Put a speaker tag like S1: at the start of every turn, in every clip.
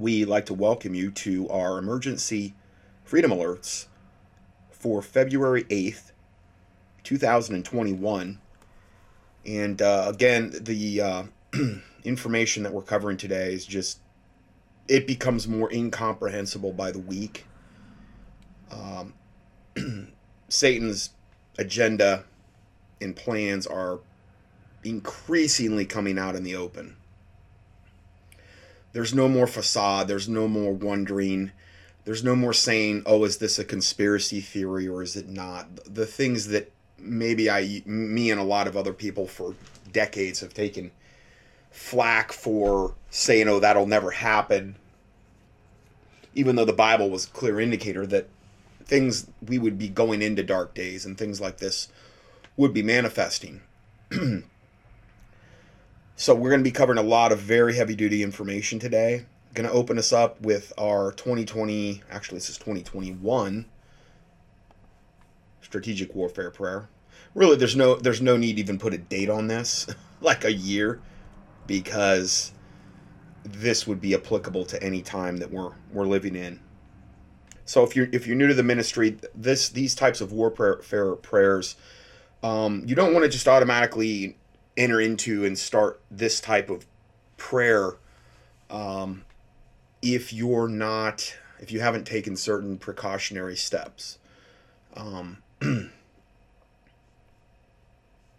S1: we like to welcome you to our emergency freedom alerts for February 8th, 2021. And uh, again, the uh, information that we're covering today is just, it becomes more incomprehensible by the week. Um, Satan's agenda and plans are increasingly coming out in the open. There's no more facade, there's no more wondering, there's no more saying, oh, is this a conspiracy theory or is it not? The things that maybe I, me and a lot of other people for decades have taken flack for saying, oh, that'll never happen, even though the Bible was a clear indicator that things we would be going into dark days and things like this would be manifesting. so we're going to be covering a lot of very heavy duty information today. Going to open us up with our 2020, actually this is 2021 strategic warfare prayer. Really there's no there's no need to even put a date on this, like a year because this would be applicable to any time that we're we're living in. So if you're if you're new to the ministry, this these types of warfare prayers, um, you don't want to just automatically enter into and start this type of prayer um, if you're not if you haven't taken certain precautionary steps. Um,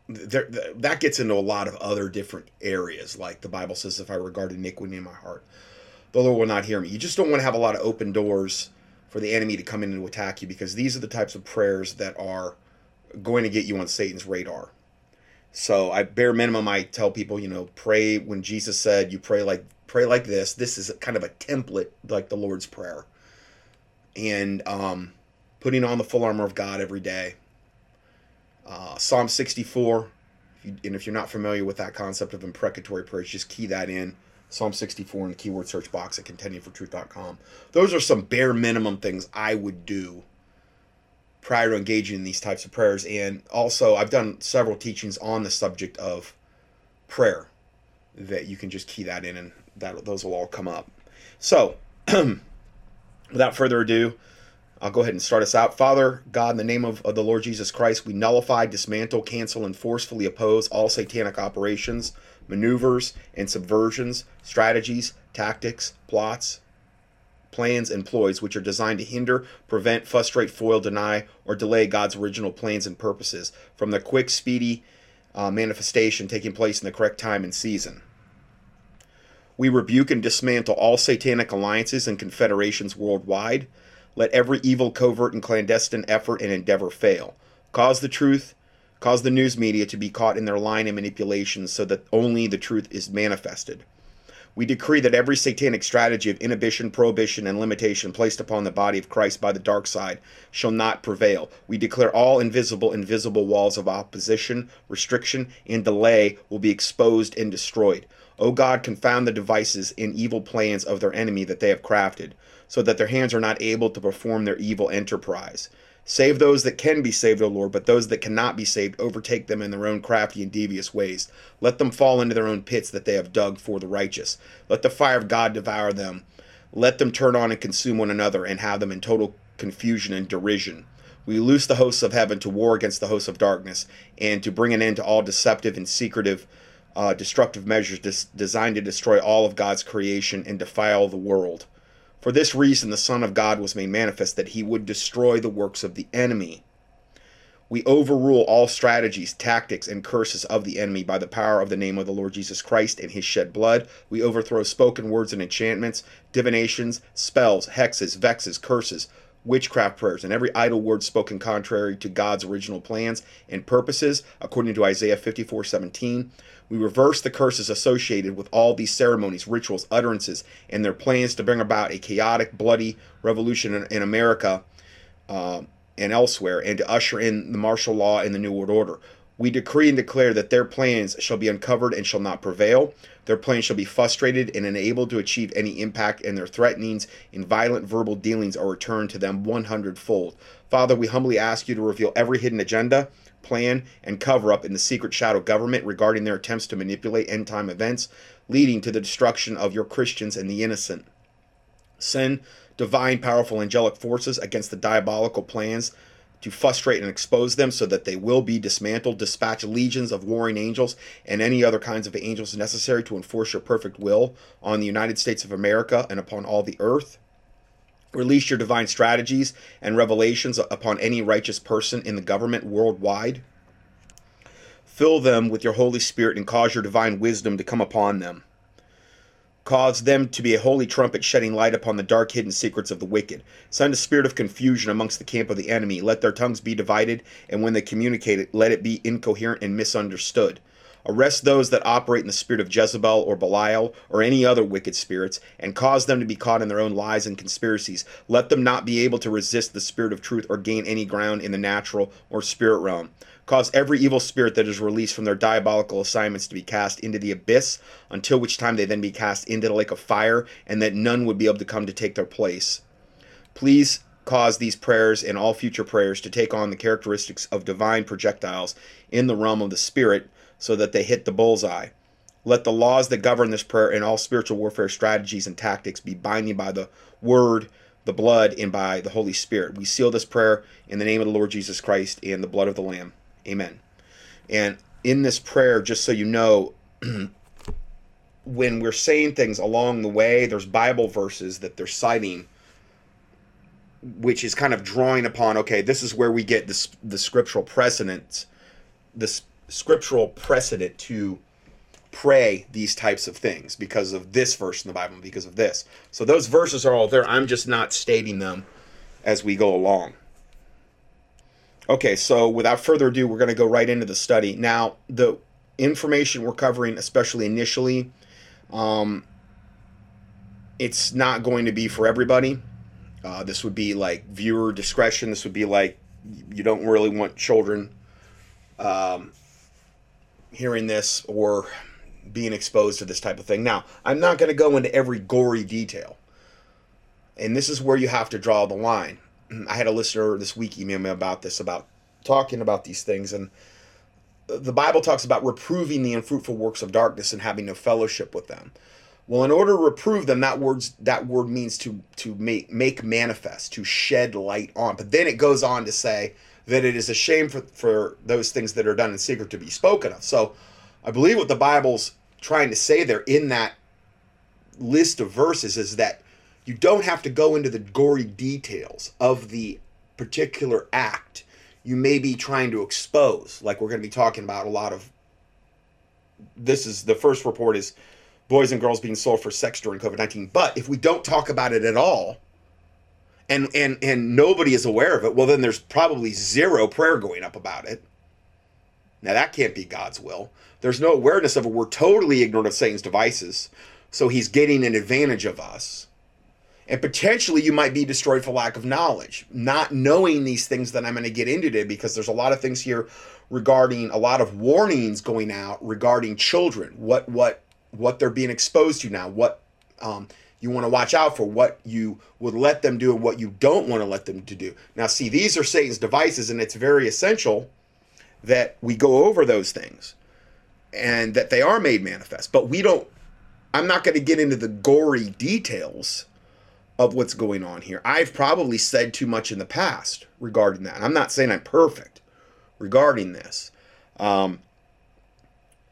S1: there, that gets into a lot of other different areas. Like the Bible says, if I regard iniquity in my heart, the Lord will not hear me. You just don't want to have a lot of open doors for the enemy to come in and attack you because these are the types of prayers that are going to get you on Satan's radar. So I bare minimum I tell people, you know, pray when Jesus said you pray like pray like this. This is kind of a template like the Lord's prayer. And um, putting on the full armor of God every day. Uh, Psalm 64, and if you're not familiar with that concept of imprecatory prayers, just key that in. Psalm 64 in the keyword search box at contendingfortruth.com. Those are some bare minimum things I would do prior to engaging in these types of prayers. And also, I've done several teachings on the subject of prayer that you can just key that in and that those will all come up. So, without further ado, I'll go ahead and start us out. Father, God, in the name of, of the Lord Jesus Christ, we nullify, dismantle, cancel, and forcefully oppose all satanic operations maneuvers and subversions, strategies, tactics, plots, plans, and ploys which are designed to hinder, prevent, frustrate, foil, deny, or delay God's original plans and purposes from the quick, speedy uh, manifestation taking place in the correct time and season. We rebuke and dismantle all satanic alliances and confederations worldwide. Let every evil, covert, and clandestine effort and endeavor fail. Cause the truth cause the news media to be caught in their line and manipulations so that only the truth is manifested. We decree that every satanic strategy of inhibition, prohibition, and limitation placed upon the body of Christ by the dark side shall not prevail. We declare all invisible, invisible walls of opposition, restriction, and delay will be exposed and destroyed. O God, confound the devices and evil plans of their enemy that they have crafted, so that their hands are not able to perform their evil enterprise. Save those that can be saved, O Lord, but those that cannot be saved, overtake them in their own crafty and devious ways. Let them fall into their own pits that they have dug for the righteous. Let the fire of God devour them. Let them turn on and consume one another and have them in total confusion and derision. We loose the hosts of heaven to war against the hosts of darkness and to bring an end to all deceptive and secretive, uh, destructive measures des- designed to destroy all of God's creation and defile the world. For this reason, the Son of God was made manifest that he would destroy the works of the enemy. We overrule all strategies, tactics, and curses of the enemy by the power of the name of the Lord Jesus Christ and his shed blood. We overthrow spoken words and enchantments, divinations, spells, hexes, vexes, curses, witchcraft prayers, and every idle word spoken contrary to God's original plans and purposes, according to Isaiah 54 17. We reverse the curses associated with all these ceremonies, rituals, utterances, and their plans to bring about a chaotic, bloody revolution in, in America uh, and elsewhere, and to usher in the martial law and the New World Order. We decree and declare that their plans shall be uncovered and shall not prevail. Their plans shall be frustrated and unable to achieve any impact, and their threatenings and violent verbal dealings are returned to them 100 fold. Father, we humbly ask you to reveal every hidden agenda plan, and cover up in the secret shadow government regarding their attempts to manipulate end time events, leading to the destruction of your Christians and the innocent. Send divine, powerful, angelic forces against the diabolical plans to frustrate and expose them so that they will be dismantled. Dispatch legions of warring angels and any other kinds of angels necessary to enforce your perfect will on the United States of America and upon all the earth. Release your divine strategies and revelations upon any righteous person in the government worldwide. Fill them with your Holy Spirit and cause your divine wisdom to come upon them. Cause them to be a holy trumpet shedding light upon the dark hidden secrets of the wicked. Send a spirit of confusion amongst the camp of the enemy. Let their tongues be divided, and when they communicate it, let it be incoherent and misunderstood. Arrest those that operate in the spirit of Jezebel or Belial or any other wicked spirits, and cause them to be caught in their own lies and conspiracies. Let them not be able to resist the spirit of truth or gain any ground in the natural or spirit realm. Cause every evil spirit that is released from their diabolical assignments to be cast into the abyss, until which time they then be cast into the lake of fire, and that none would be able to come to take their place. Please cause these prayers and all future prayers to take on the characteristics of divine projectiles in the realm of the spirit so that they hit the bullseye. Let the laws that govern this prayer and all spiritual warfare strategies and tactics be binding by the word, the blood, and by the Holy Spirit. We seal this prayer in the name of the Lord Jesus Christ and the blood of the Lamb. Amen. And in this prayer, just so you know, when we're saying things along the way, there's Bible verses that they're citing, which is kind of drawing upon, okay, this is where we get this the scriptural precedent, this scriptural precedent to pray these types of things because of this verse in the Bible, because of this. So those verses are all there. I'm just not stating them as we go along. Okay, so without further ado, we're going to go right into the study. Now, the information we're covering, especially initially, um, it's not going to be for everybody. Uh, this would be like viewer discretion. This would be like you don't really want children um, hearing this or being exposed to this type of thing. Now, I'm not going to go into every gory detail. And this is where you have to draw the line. I had a listener this week email me about this, about talking about these things. And the Bible talks about reproving the unfruitful works of darkness and having no fellowship with them. Well, in order to reprove them, that words that word means to to make make manifest, to shed light on. But then it goes on to say that it is a shame for, for those things that are done in secret to be spoken of. So I believe what the Bible's trying to say there in that list of verses is that you don't have to go into the gory details of the particular act you may be trying to expose. Like we're going to be talking about a lot of. This is the first report is boys and girls being sold for sex during COVID 19. But if we don't talk about it at all, and, and, and nobody is aware of it, well, then there's probably zero prayer going up about it. Now, that can't be God's will. There's no awareness of it. We're totally ignorant of Satan's devices. So he's getting an advantage of us and potentially you might be destroyed for lack of knowledge not knowing these things that i'm going to get into today because there's a lot of things here regarding a lot of warnings going out regarding children what what what they're being exposed to now what um, you want to watch out for what you would let them do and what you don't want to let them to do. Now see these are satan's devices and it's very essential that we go over those things and that they are made manifest. But we don't i'm not going to get into the gory details of what's going on here. I've probably said too much in the past regarding that. I'm not saying I'm perfect regarding this. Um,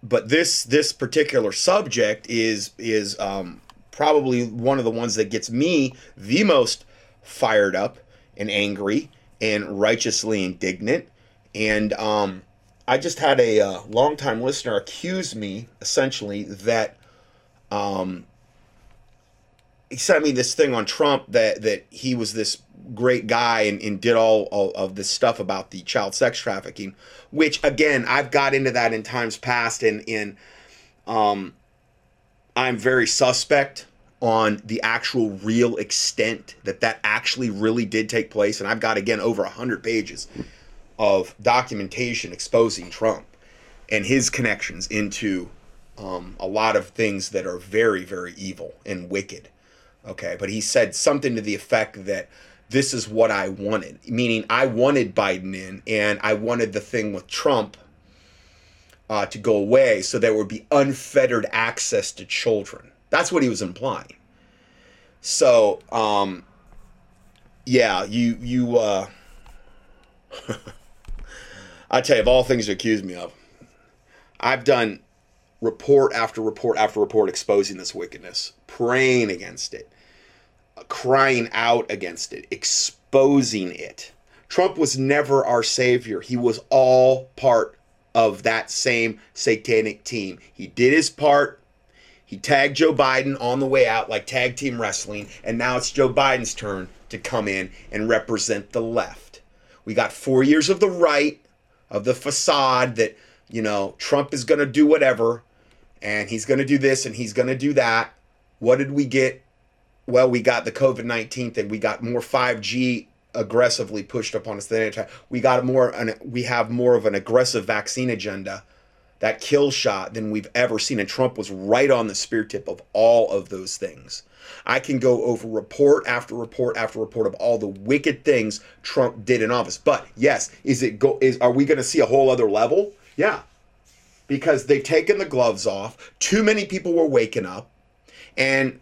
S1: but this this particular subject is is um, probably one of the ones that gets me the most fired up and angry and righteously indignant. And um, I just had a uh, longtime listener accuse me essentially that um, he sent me this thing on Trump that that he was this great guy and, and did all, all of this stuff about the child sex trafficking, which again I've got into that in times past and in um I'm very suspect on the actual real extent that that actually really did take place. And I've got again over 100 pages of documentation exposing Trump and his connections into um, a lot of things that are very very evil and wicked Okay, but he said something to the effect that this is what I wanted, meaning I wanted Biden in, and I wanted the thing with Trump uh, to go away so there would be unfettered access to children. That's what he was implying. So, um, yeah, you you. Uh, I tell you, of all things to accuse me of, I've done report after report after report exposing this wickedness, praying against it, crying out against it, exposing it. Trump was never our savior. He was all part of that same satanic team. He did his part. He tagged Joe Biden on the way out like tag team wrestling, and now it's Joe Biden's turn to come in and represent the left. We got four years of the right, of the facade that, you know, Trump is going to do whatever and he's going to do this and he's going to do that. What did we get? Well, we got the COVID 19 thing. We got more 5G aggressively pushed upon us than any time. We got more, we have more of an aggressive vaccine agenda, that kill shot than we've ever seen. And Trump was right on the spear tip of all of those things. I can go over report after report after report of all the wicked things Trump did in office. But yes, is it go is are we going to see a whole other level? Yeah. Because they've taken the gloves off. Too many people were waking up and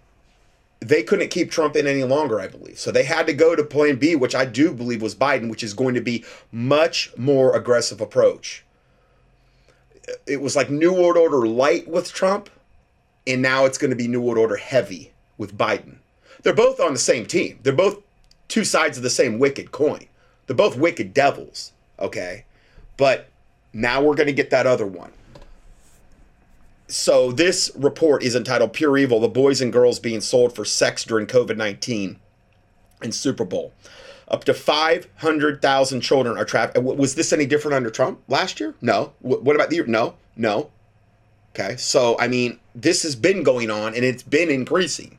S1: they couldn't keep Trump in any longer, I believe. So they had to go to plan B, which I do believe was Biden, which is going to be much more aggressive approach. It was like New World Order light with Trump, and now it's going to be New World Order heavy with Biden. They're both on the same team. They're both two sides of the same wicked coin. They're both wicked devils, okay? But now we're going to get that other one. So this report is entitled Pure Evil, the boys and girls being sold for sex during COVID-19 and Super Bowl. Up to 500,000 children are trapped. Was this any different under Trump last year? No. What about the year? No. No. Okay. So, I mean, this has been going on and it's been increasing.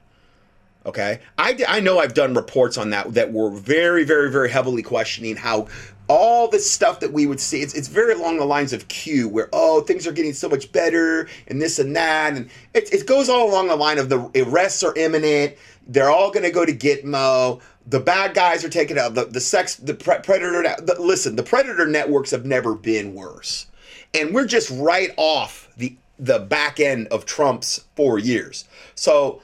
S1: Okay. I, I know I've done reports on that that were very, very, very heavily questioning how all the stuff that we would see, it's, it's very along the lines of Q, where, oh, things are getting so much better and this and that. And it, it goes all along the line of the arrests are imminent. They're all going to go to Gitmo. The bad guys are taken out. The, the sex, the pre- predator. The, listen, the predator networks have never been worse. And we're just right off the the back end of Trump's four years. So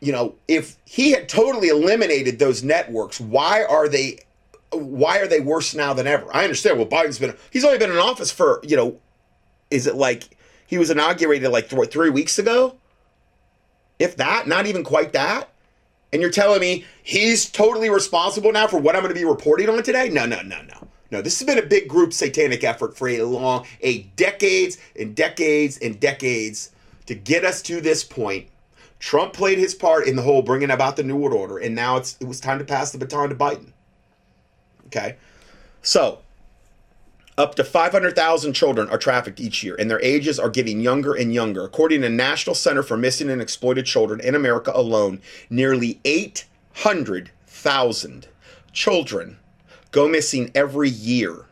S1: you know, if he had totally eliminated those networks, why are they why are they worse now than ever? I understand. Well, Biden's been he's only been in office for, you know, is it like he was inaugurated like what, 3 weeks ago? If that, not even quite that. And you're telling me he's totally responsible now for what I'm going to be reporting on today? No, no, no, no. No, this has been a big group satanic effort for a long, a decades and decades and decades to get us to this point Trump played his part in the whole bringing about the New World Order, and now it's it was time to pass the baton to Biden. Okay, so up to 500,000 children are trafficked each year, and their ages are getting younger and younger. According to the National Center for Missing and Exploited Children in America alone, nearly 800,000 children go missing every year,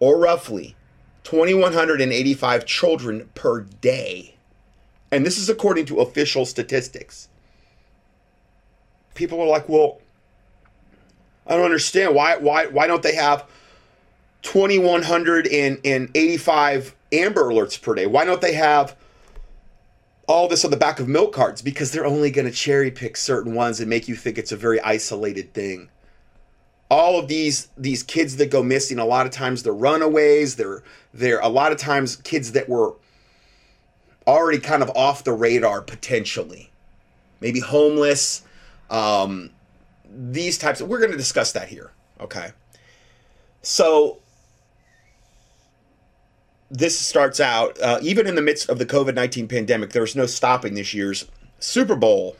S1: or roughly 2,185 children per day. And this is according to official statistics. People are like, well, I don't understand. Why, why, why don't they have 2,185 Amber Alerts per day? Why don't they have all this on the back of milk cards? Because they're only going to cherry pick certain ones and make you think it's a very isolated thing. All of these these kids that go missing, a lot of times they're runaways. They're they're a lot of times kids that were already kind of off the radar potentially. Maybe homeless, um, these types of, we're going to discuss that here. Okay. So this starts out, uh, even in the midst of the COVID 19 pandemic, there's no stopping this year's Super Bowl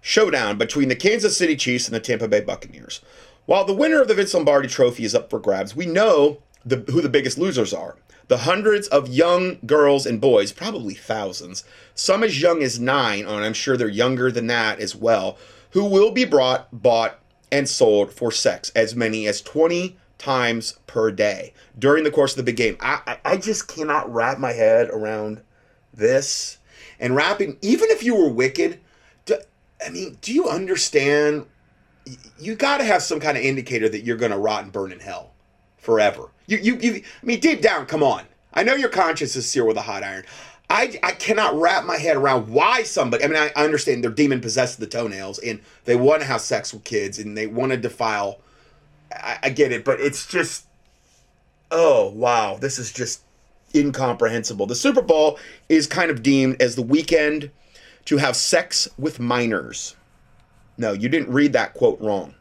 S1: showdown between the Kansas City Chiefs and the Tampa Bay Buccaneers. While the winner of the Vince Lombardi Trophy is up for grabs, we know the, who the biggest losers are the hundreds of young girls and boys, probably thousands, some as young as nine, and I'm sure they're younger than that as well, who will be brought, bought, and sold for sex, as many as 20 times per day during the course of the big game. I, I, I just cannot wrap my head around this. And wrapping, even if you were wicked, do, I mean, do you understand? You got to have some kind of indicator that you're going to rot and burn in hell forever. You, you, you, I mean, deep down, come on. I know your conscience is seared with a hot iron. I, I cannot wrap my head around why somebody. I mean, I, understand they're demon possessed the toenails and they want to have sex with kids and they want to defile. I, I get it, but it's just, oh wow, this is just incomprehensible. The Super Bowl is kind of deemed as the weekend to have sex with minors. No, you didn't read that quote wrong.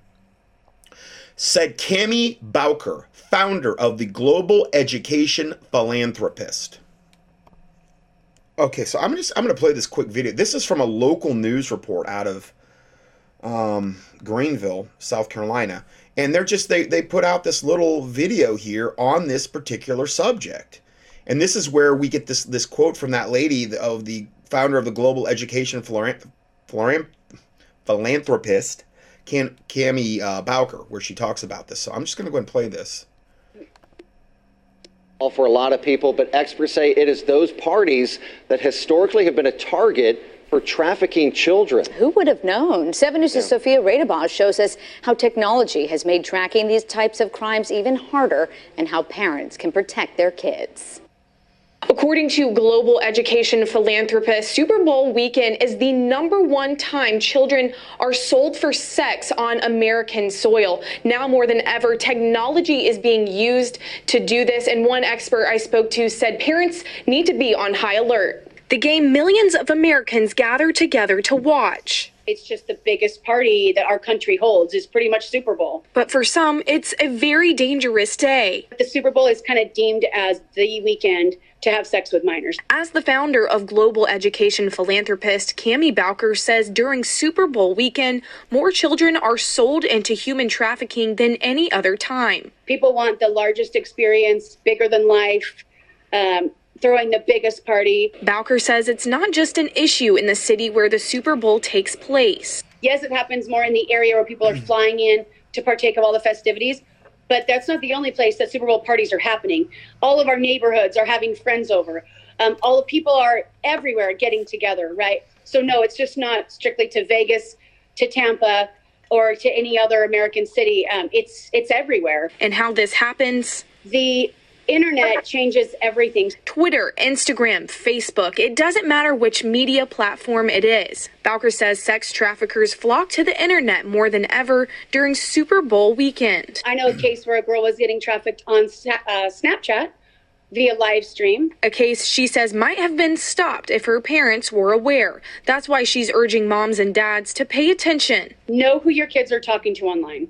S1: Said Cami Bowker, founder of the Global Education Philanthropist. Okay, so I'm just I'm gonna play this quick video. This is from a local news report out of um, Greenville, South Carolina, and they're just they they put out this little video here on this particular subject, and this is where we get this this quote from that lady of the founder of the Global Education Philanthropist, Cam, Cami uh, Bowker, where she talks about this. So I'm just gonna go ahead and play this
S2: for a lot of people, but experts say it is those parties that historically have been a target for trafficking children.
S3: Who would have known? 7 News' yeah. Sophia Radabas shows us how technology has made tracking these types of crimes even harder and how parents can protect their kids.
S4: According to Global Education Philanthropist, Super Bowl weekend is the number one time children are sold for sex on American soil. Now more than ever, technology is being used to do this. And one expert I spoke to said parents need to be on high alert. The game millions of Americans gather together to watch
S5: it's just the biggest party that our country holds is pretty much Super Bowl.
S4: But for some, it's a very dangerous day.
S5: The Super Bowl is kind of deemed as the weekend to have sex with minors.
S4: As the founder of Global Education Philanthropist, Cami Bowker says during Super Bowl weekend, more children are sold into human trafficking than any other time.
S5: People want the largest experience, bigger than life. Um, throwing the biggest party.
S4: Bowker says it's not just an issue in the city where the Super Bowl takes place.
S5: Yes, it happens more in the area where people are flying in to partake of all the festivities, but that's not the only place that Super Bowl parties are happening. All of our neighborhoods are having friends over. Um, all the people are everywhere getting together, right? So no, it's just not strictly to Vegas, to Tampa, or to any other American city. Um, it's it's everywhere.
S4: And how this happens?
S5: The internet changes everything.
S4: Twitter, Instagram, Facebook, it doesn't matter which media platform it is. Bowker says sex traffickers flock to the internet more than ever during Super Bowl weekend.
S5: I know a case where a girl was getting trafficked on uh, Snapchat via live stream.
S4: A case she says might have been stopped if her parents were aware. That's why she's urging moms and dads to pay attention.
S5: Know who your kids are talking to online.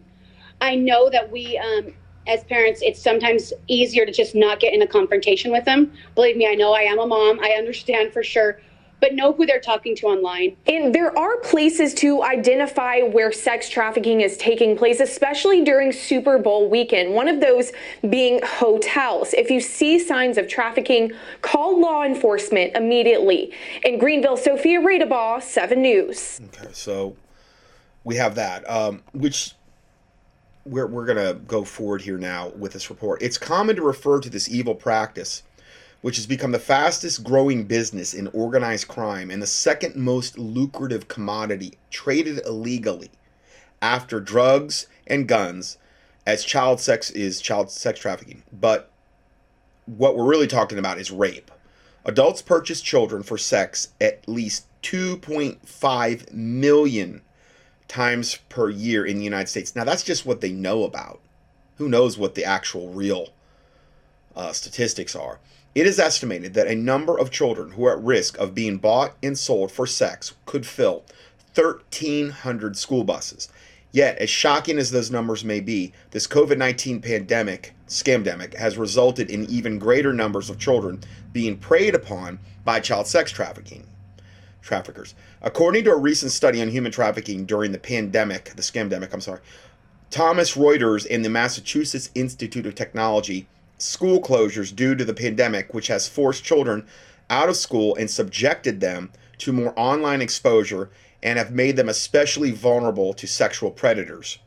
S5: I know that we um, as parents, it's sometimes easier to just not get in a confrontation with them. Believe me, I know I am a mom. I understand for sure. But know who they're talking to online.
S4: And there are places to identify where sex trafficking is taking place, especially during Super Bowl weekend. One of those being hotels. If you see signs of trafficking, call law enforcement immediately. In Greenville, Sophia Radabaugh, 7 News.
S1: Okay, so we have that, um, which we're, we're going to go forward here now with this report. It's common to refer to this evil practice, which has become the fastest growing business in organized crime and the second most lucrative commodity traded illegally after drugs and guns, as child sex is child sex trafficking. But what we're really talking about is rape. Adults purchase children for sex at least 2.5 million times per year in the United States. Now, that's just what they know about. Who knows what the actual real uh, statistics are? It is estimated that a number of children who are at risk of being bought and sold for sex could fill 1,300 school buses. Yet, as shocking as those numbers may be, this COVID 19 pandemic, scamdemic, has resulted in even greater numbers of children being preyed upon by child sex trafficking traffickers. According to a recent study on human trafficking during the pandemic, the scamdemic, I'm sorry, Thomson Reuters and the Massachusetts Institute of Technology, school closures due to the pandemic, which has forced children out of school and subjected them to more online exposure and have made them especially vulnerable to sexual predators.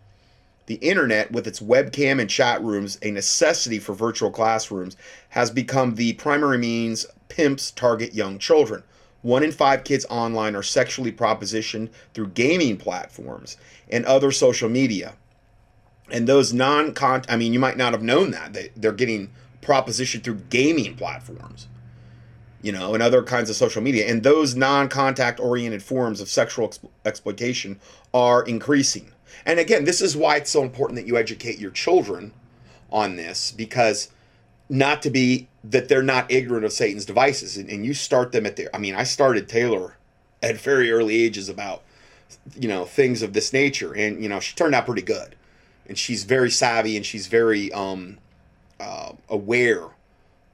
S1: The internet, with its webcam and chat rooms, a necessity for virtual classrooms, has become the primary means pimps target young children. One in five kids online are sexually propositioned through gaming platforms and other social media. And those non con I mean, you might not have known that. They, they're getting propositioned through gaming platforms. you know, and other kinds of social media. And those non contact oriented forms of sexual ex- exploitation are increasing. And again, this is why it's so important that you educate your children on this because not to be that they're not ignorant of Satan's devices. And, and you start them at the, I mean, I started Taylor at very early ages about, you know, things of this nature. And, you know, she turned out pretty good. And she's very savvy and she's very um, uh, aware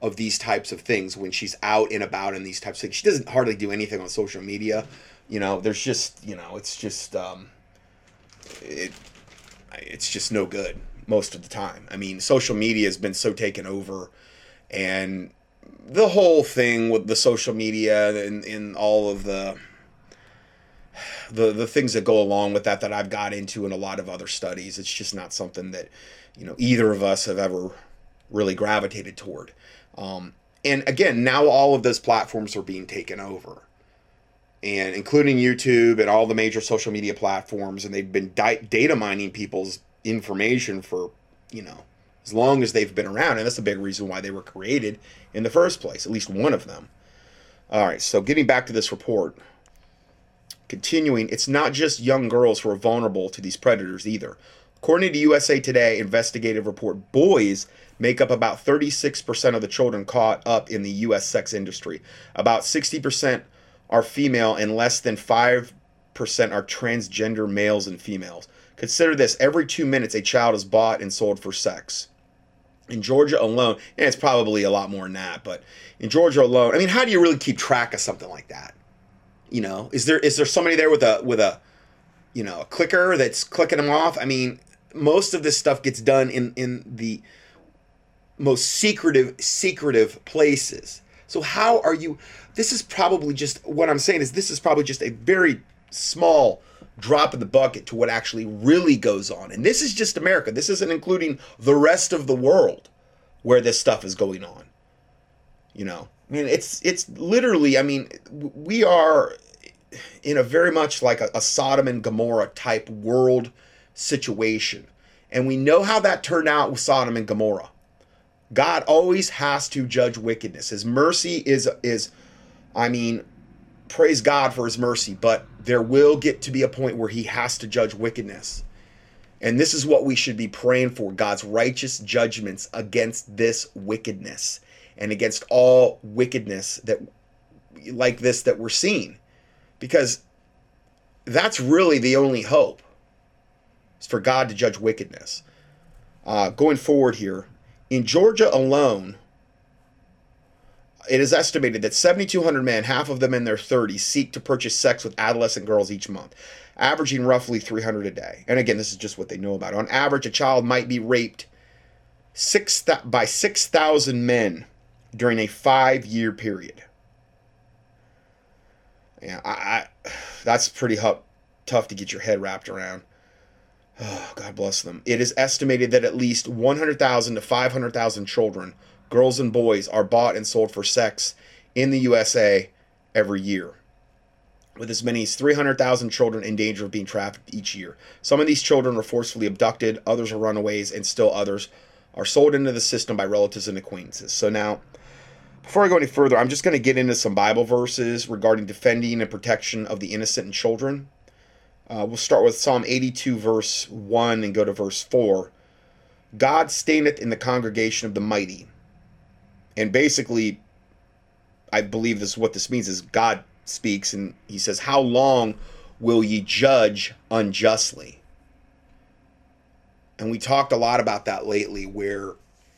S1: of these types of things when she's out and about in these types of things. She doesn't hardly do anything on social media. You know, there's just, you know, it's just, um, it, it's just no good most of the time. I mean, social media has been so taken over, and the whole thing with the social media and, and all of the the the things that go along with that that I've got into in a lot of other studies. It's just not something that you know either of us have ever really gravitated toward. Um, and again, now all of those platforms are being taken over, and including YouTube and all the major social media platforms, and they've been di- data mining people's information for you know as long as they've been around, and that's a big reason why they were created in the first place. At least one of them. All right, so getting back to this report. Continuing, it's not just young girls who are vulnerable to these predators either. According to USA Today investigative report, boys make up about 36% of the children caught up in the U.S. sex industry. About 60% are female, and less than 5% are transgender males and females. Consider this every two minutes, a child is bought and sold for sex. In Georgia alone, and it's probably a lot more than that, but in Georgia alone, I mean, how do you really keep track of something like that? You know, is there is there somebody there with a with a you know a clicker that's clicking them off? I mean, most of this stuff gets done in in the most secretive secretive places. So how are you? This is probably just what I'm saying is this is probably just a very small drop in the bucket to what actually really goes on. And this is just America. This isn't including the rest of the world where this stuff is going on. You know, I mean, it's it's literally. I mean, we are in a very much like a, a Sodom and Gomorrah type world situation, and we know how that turned out with Sodom and Gomorrah. God always has to judge wickedness. His mercy is is, I mean, praise God for His mercy, but there will get to be a point where He has to judge wickedness. And this is what we should be praying for God's righteous judgments against this wickedness and against all wickedness that like this that we're seeing because that's really the only hope is for god to judge wickedness uh, going forward here in georgia alone it is estimated that 7200 men half of them in their 30s seek to purchase sex with adolescent girls each month averaging roughly 300 a day and again this is just what they know about on average a child might be raped six th- by 6000 men during a five year period. Yeah, I, I that's pretty tough to get your head wrapped around. Oh, God bless them. It is estimated that at least 100,000 to 500,000 children, girls and boys, are bought and sold for sex in the USA every year, with as many as 300,000 children in danger of being trafficked each year. Some of these children are forcefully abducted, others are runaways, and still others are sold into the system by relatives and acquaintances. So now, before I go any further, I'm just going to get into some Bible verses regarding defending and protection of the innocent and children. Uh, we'll start with Psalm 82, verse 1, and go to verse 4. God standeth in the congregation of the mighty. And basically, I believe this is what this means is God speaks and he says, How long will ye judge unjustly? And we talked a lot about that lately, where,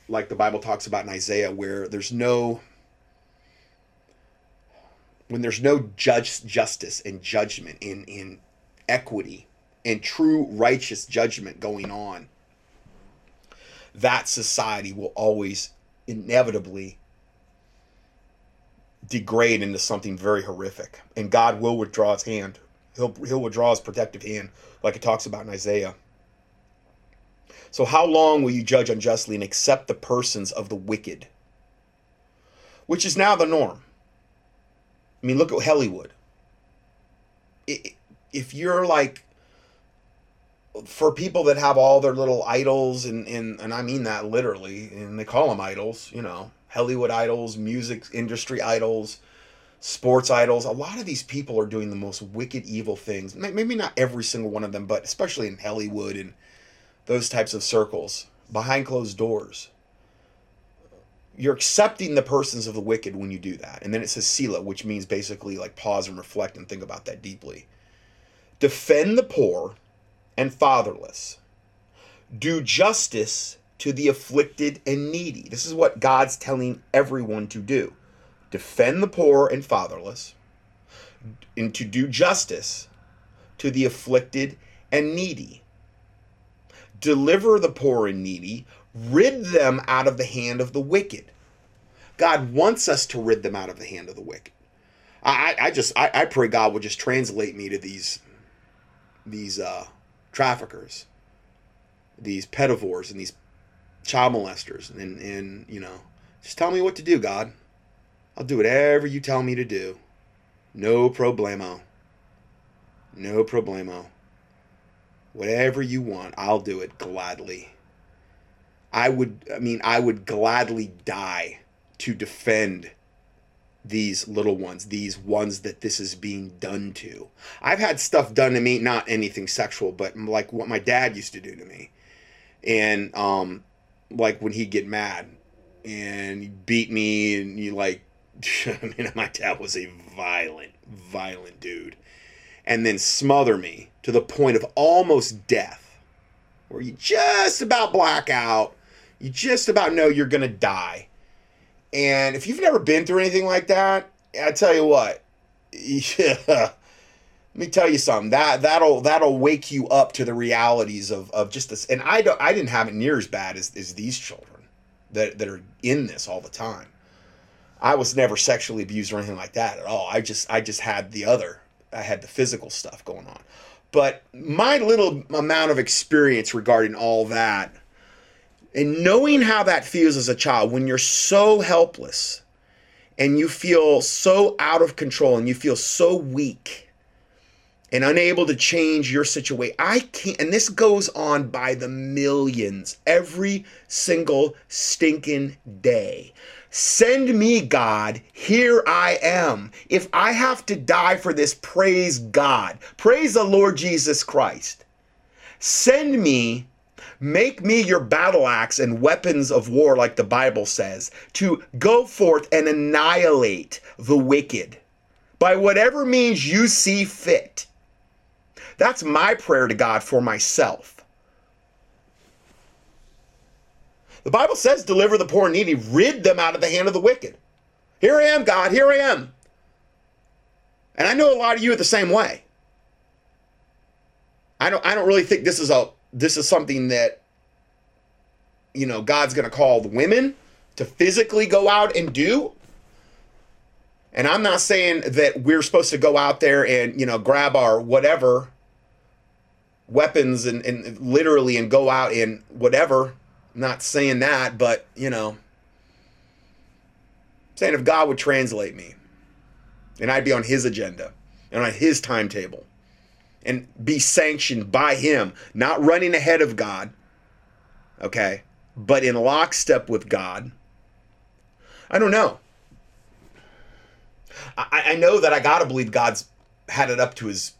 S1: like the Bible talks about in Isaiah, where there's no when there's no judge justice and judgment in in equity and true righteous judgment going on that society will always inevitably degrade into something very horrific. And god will withdraw his hand. He'll, he'll withdraw his protective hand like it talks about in isaiah. So how long will you judge unjustly and accept the persons of the wicked? Which is now the norm. I mean, look at Hollywood. If you're like, for people that have all their little idols, and, and, and I mean that literally, and they call them idols, you know, Hollywood idols, music industry idols, sports idols. A lot of these people are doing the most wicked, evil things. Maybe not every single one of them, but especially in Hollywood and those types of circles behind closed doors. You're accepting the persons of the wicked when you do that. And then it says Selah, which means basically like pause and reflect and think about that deeply. Defend the poor and fatherless. Do justice to the afflicted and needy. This is what God's telling everyone to do defend the poor and fatherless, and to do justice to the afflicted and needy. Deliver the poor and needy, rid them out of the hand of the wicked. God wants us to rid them out of the hand of the wicked. I, I just I, I pray God will just translate me to these these uh, traffickers, these pedivores, and these child molesters, and and you know, just tell me what to do, God. I'll do whatever you tell me to do. No problemo. No problemo. Whatever you want, I'll do it gladly. I would, I mean, I would gladly die to defend these little ones, these ones that this is being done to. I've had stuff done to me, not anything sexual, but like what my dad used to do to me. And um like when he'd get mad and he beat me and you like I mean my dad was a violent, violent dude. And then smother me to the point of almost death. Where you just about black out. You just about know you're gonna die and if you've never been through anything like that, I tell you what, yeah, let me tell you something. That that'll that'll wake you up to the realities of of just this. And I don't I didn't have it near as bad as, as these children that that are in this all the time. I was never sexually abused or anything like that at all. I just I just had the other. I had the physical stuff going on. But my little amount of experience regarding all that and knowing how that feels as a child when you're so helpless and you feel so out of control and you feel so weak and unable to change your situation. I can't, and this goes on by the millions every single stinking day. Send me, God. Here I am. If I have to die for this, praise God. Praise the Lord Jesus Christ. Send me Make me your battle axe and weapons of war, like the Bible says, to go forth and annihilate the wicked by whatever means you see fit. That's my prayer to God for myself. The Bible says, deliver the poor and needy, rid them out of the hand of the wicked. Here I am, God, here I am. And I know a lot of you are the same way. I don't I don't really think this is a this is something that you know God's going to call the women to physically go out and do. And I'm not saying that we're supposed to go out there and you know grab our whatever weapons and, and literally and go out and whatever. I'm not saying that, but you know, saying if God would translate me and I'd be on his agenda and on his timetable and be sanctioned by Him, not running ahead of God, okay, but in lockstep with God. I don't know. I, I know that I got to believe God's had it up to his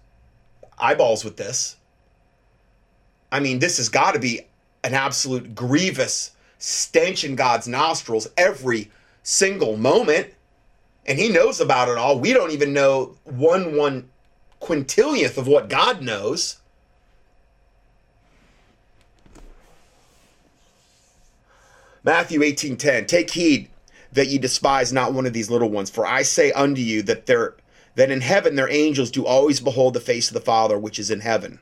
S1: eyeballs with this. I mean, this has got to be an absolute grievous stench in God's nostrils every single moment. And he knows about it all. We don't even know one one quintillionth of what God knows. Matthew 18:10 Take heed that ye despise not one of these little ones for I say unto you that there that in heaven their angels do always behold the face of the Father which is in heaven.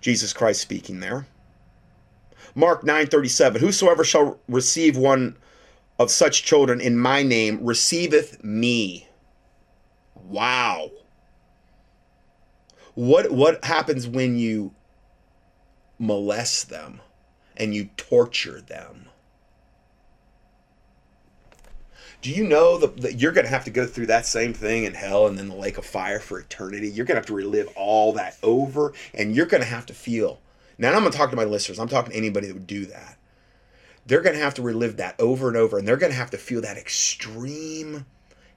S1: Jesus Christ speaking there. Mark 9:37 Whosoever shall receive one of such children in my name receiveth me. Wow. What what happens when you molest them and you torture them? Do you know that you're going to have to go through that same thing in hell and then the lake of fire for eternity? You're going to have to relive all that over and you're going to have to feel. Now, I'm going to talk to my listeners. I'm talking to anybody that would do that. they're going to have to relive that over and over and they're going to have to feel that extreme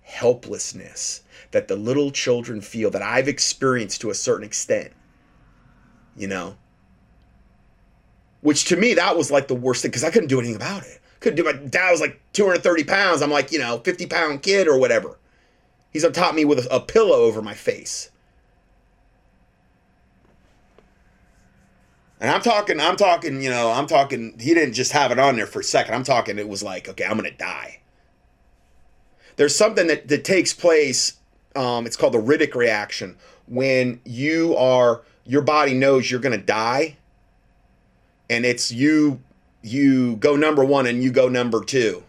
S1: helplessness that the little children feel that I've experienced to a certain extent. You know? Which to me, that was like the worst thing because I couldn't do anything about it. Couldn't do my dad was like 230 pounds. I'm like, you know, 50 pound kid or whatever. He's up top me with a, a pillow over my face. And I'm talking, I'm talking, you know, I'm talking, he didn't just have it on there for a second. I'm talking, it was like, okay, I'm going to die. There's something that, that takes place, um, it's called the Riddick reaction, when you are, your body knows you're going to die. And it's you, you go number one and you go number two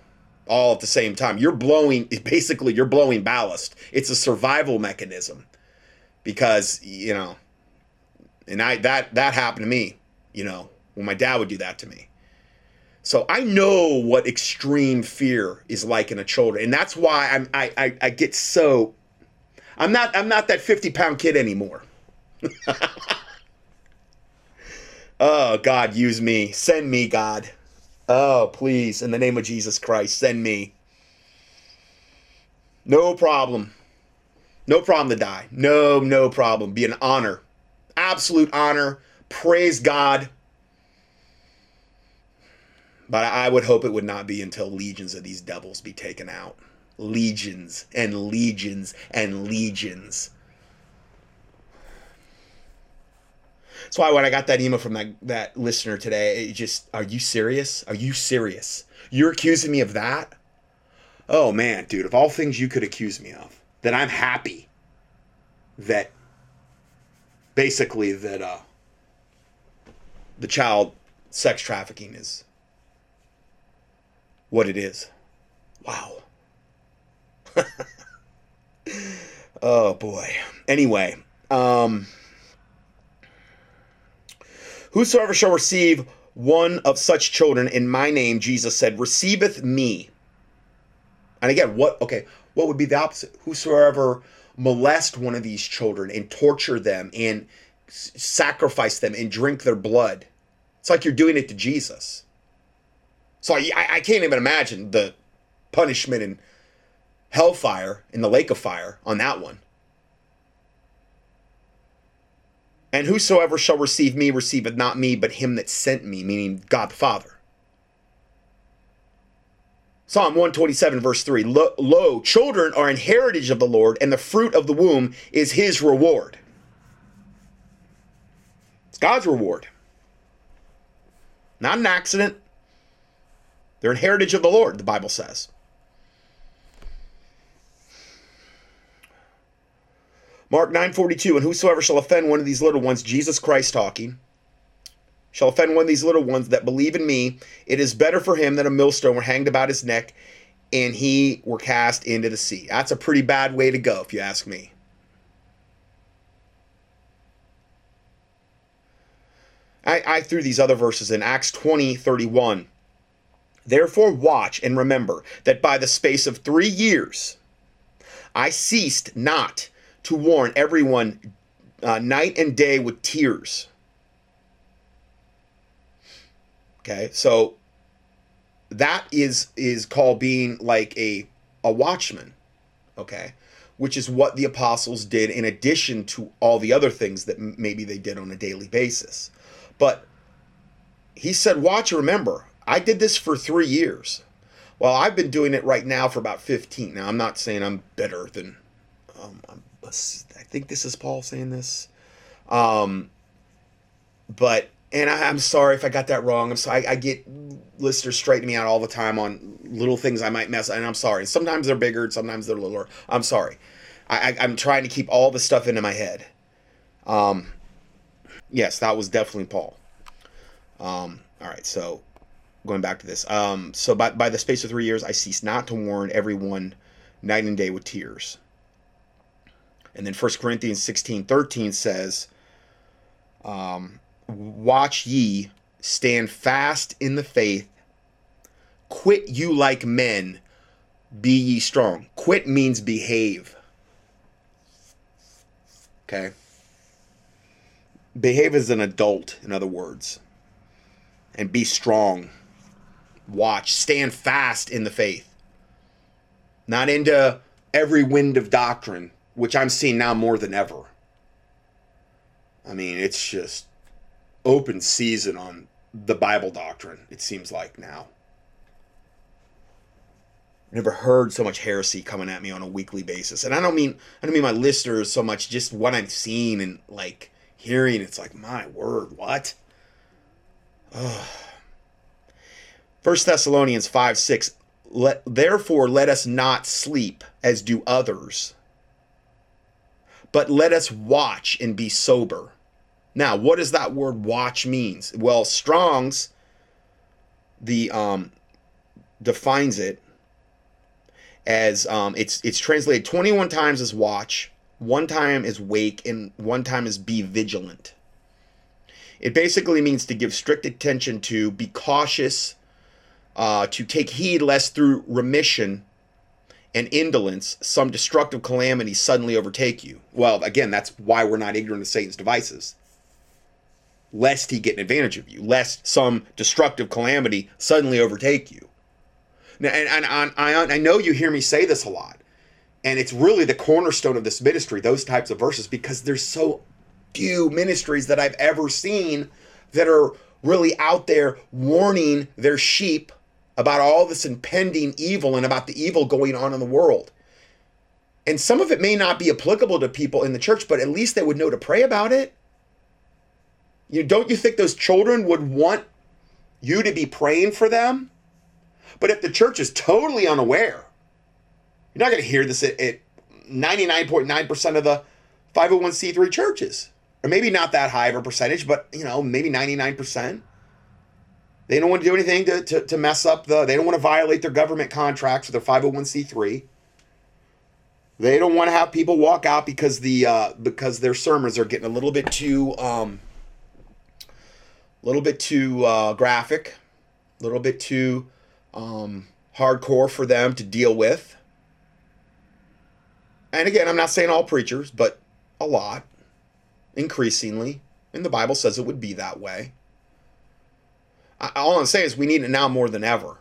S1: all at the same time. You're blowing, basically, you're blowing ballast. It's a survival mechanism because, you know, and I, that, that happened to me you know, when my dad would do that to me. So I know what extreme fear is like in a children, and that's why I'm I, I, I get so I'm not I'm not that 50 pound kid anymore. oh God, use me. Send me, God. Oh, please, in the name of Jesus Christ, send me. No problem. No problem to die. No, no problem. Be an honor. Absolute honor Praise God. But I would hope it would not be until legions of these devils be taken out. Legions and legions and legions. That's why when I got that email from that, that listener today, it just, are you serious? Are you serious? You're accusing me of that? Oh man, dude, of all things you could accuse me of, that I'm happy that basically that uh the child sex trafficking is what it is. Wow. oh boy. Anyway, um Whosoever shall receive one of such children in my name, Jesus said, receiveth me. And again, what okay, what would be the opposite? Whosoever molest one of these children and torture them and sacrifice them and drink their blood it's like you're doing it to Jesus. So I, I can't even imagine the punishment in hellfire, in the lake of fire, on that one. And whosoever shall receive me receiveth not me, but him that sent me, meaning God the Father. Psalm 127, verse 3 Lo, Lo, children are an heritage of the Lord, and the fruit of the womb is his reward. It's God's reward. Not an accident. They're an heritage of the Lord, the Bible says. Mark 9:42 and whosoever shall offend one of these little ones Jesus Christ talking shall offend one of these little ones that believe in me it is better for him that a millstone were hanged about his neck and he were cast into the sea. That's a pretty bad way to go if you ask me. I, I threw these other verses in Acts 20 31. Therefore, watch and remember that by the space of three years I ceased not to warn everyone uh, night and day with tears. Okay, so that is is called being like a a watchman. Okay, which is what the apostles did in addition to all the other things that maybe they did on a daily basis. But he said, Watch, remember, I did this for three years. Well, I've been doing it right now for about 15. Now, I'm not saying I'm better than, um, I think this is Paul saying this. Um, but, and I, am sorry if I got that wrong. I'm sorry. I, I get listeners straighten me out all the time on little things I might mess, and I'm sorry. Sometimes they're bigger, sometimes they're littler. I'm sorry. I, I, am trying to keep all the stuff into my head. Um, yes, that was definitely Paul. Um, all right, so going back to this. Um, so by, by the space of three years, I cease not to warn everyone night and day with tears. And then 1 Corinthians 16 13 says, um, Watch ye, stand fast in the faith, quit you like men, be ye strong. Quit means behave. Okay? behave as an adult, in other words, and be strong. Watch, stand fast in the faith. Not into every wind of doctrine, which I'm seeing now more than ever. I mean, it's just open season on the Bible doctrine, it seems like now. Never heard so much heresy coming at me on a weekly basis. And I don't mean I don't mean my listeners so much, just what I'm seeing and like hearing. It's like, my word, what? First Thessalonians 5 6. Let, therefore, let us not sleep as do others, but let us watch and be sober. Now, what does that word watch means? Well, Strong's the um, defines it as um, it's it's translated 21 times as watch, one time as wake, and one time as be vigilant. It basically means to give strict attention to, be cautious, uh, to take heed lest through remission and indolence some destructive calamity suddenly overtake you. Well, again, that's why we're not ignorant of Satan's devices. Lest he get an advantage of you, lest some destructive calamity suddenly overtake you. Now, and, and, I, I know you hear me say this a lot, and it's really the cornerstone of this ministry, those types of verses, because there's so few ministries that I've ever seen that are really out there warning their sheep about all this impending evil and about the evil going on in the world. And some of it may not be applicable to people in the church, but at least they would know to pray about it. You don't you think those children would want you to be praying for them? But if the church is totally unaware, you're not going to hear this at, at 99.9% of the 501c3 churches or maybe not that high of a percentage, but you know, maybe 99%. They don't want to do anything to, to, to mess up the, they don't want to violate their government contracts with their 501c3. They don't want to have people walk out because the uh, because their sermons are getting a little bit too um, a little bit too uh, graphic, a little bit too um, hardcore for them to deal with. And again, I'm not saying all preachers, but a lot increasingly, and the Bible says it would be that way. All I'm saying is we need it now more than ever.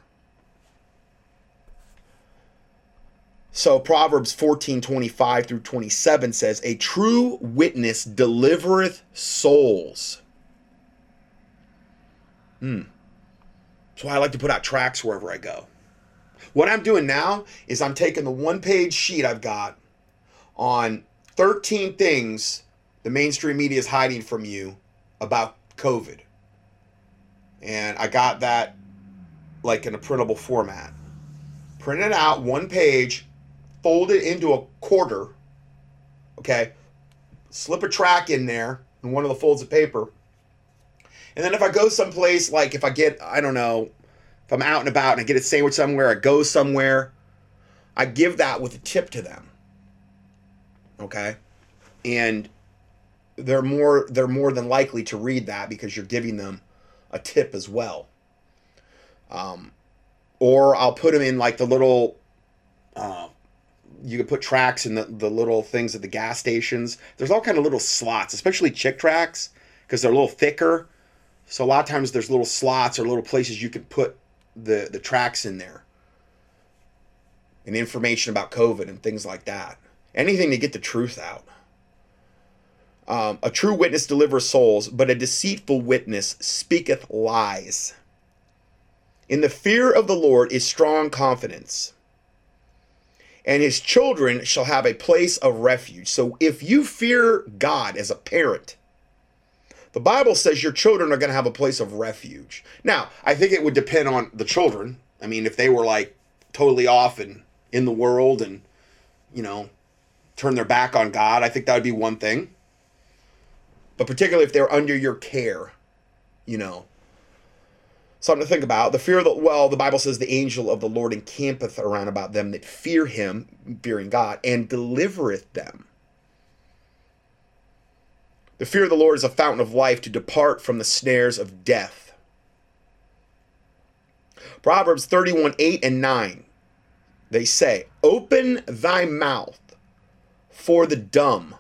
S1: So Proverbs 14, 25 through 27 says, A true witness delivereth souls. Hmm. That's why I like to put out tracks wherever I go. What I'm doing now is I'm taking the one page sheet I've got on 13 things the mainstream media is hiding from you about COVID. And I got that like in a printable format. Print it out, one page, fold it into a quarter, okay? Slip a track in there in one of the folds of paper. And then if I go someplace, like if I get, I don't know, if I'm out and about and I get a sandwich somewhere, I go somewhere, I give that with a tip to them. Okay? And they're more they're more than likely to read that because you're giving them a tip as well. Um, or I'll put them in like the little. Uh, you can put tracks in the, the little things at the gas stations. There's all kind of little slots, especially Chick tracks, because they're a little thicker. So a lot of times there's little slots or little places you can put the the tracks in there. And information about COVID and things like that. Anything to get the truth out. Um, a true witness delivers souls, but a deceitful witness speaketh lies. In the fear of the Lord is strong confidence, and his children shall have a place of refuge. So if you fear God as a parent, the Bible says your children are going to have a place of refuge. Now, I think it would depend on the children. I mean, if they were like totally off and in the world and, you know, turn their back on God, I think that would be one thing but particularly if they're under your care, you know. Something to think about. The fear of the well, the Bible says the angel of the Lord encampeth around about them that fear him, fearing God, and delivereth them. The fear of the Lord is a fountain of life to depart from the snares of death. Proverbs 31 8 and 9. They say, Open thy mouth for the dumb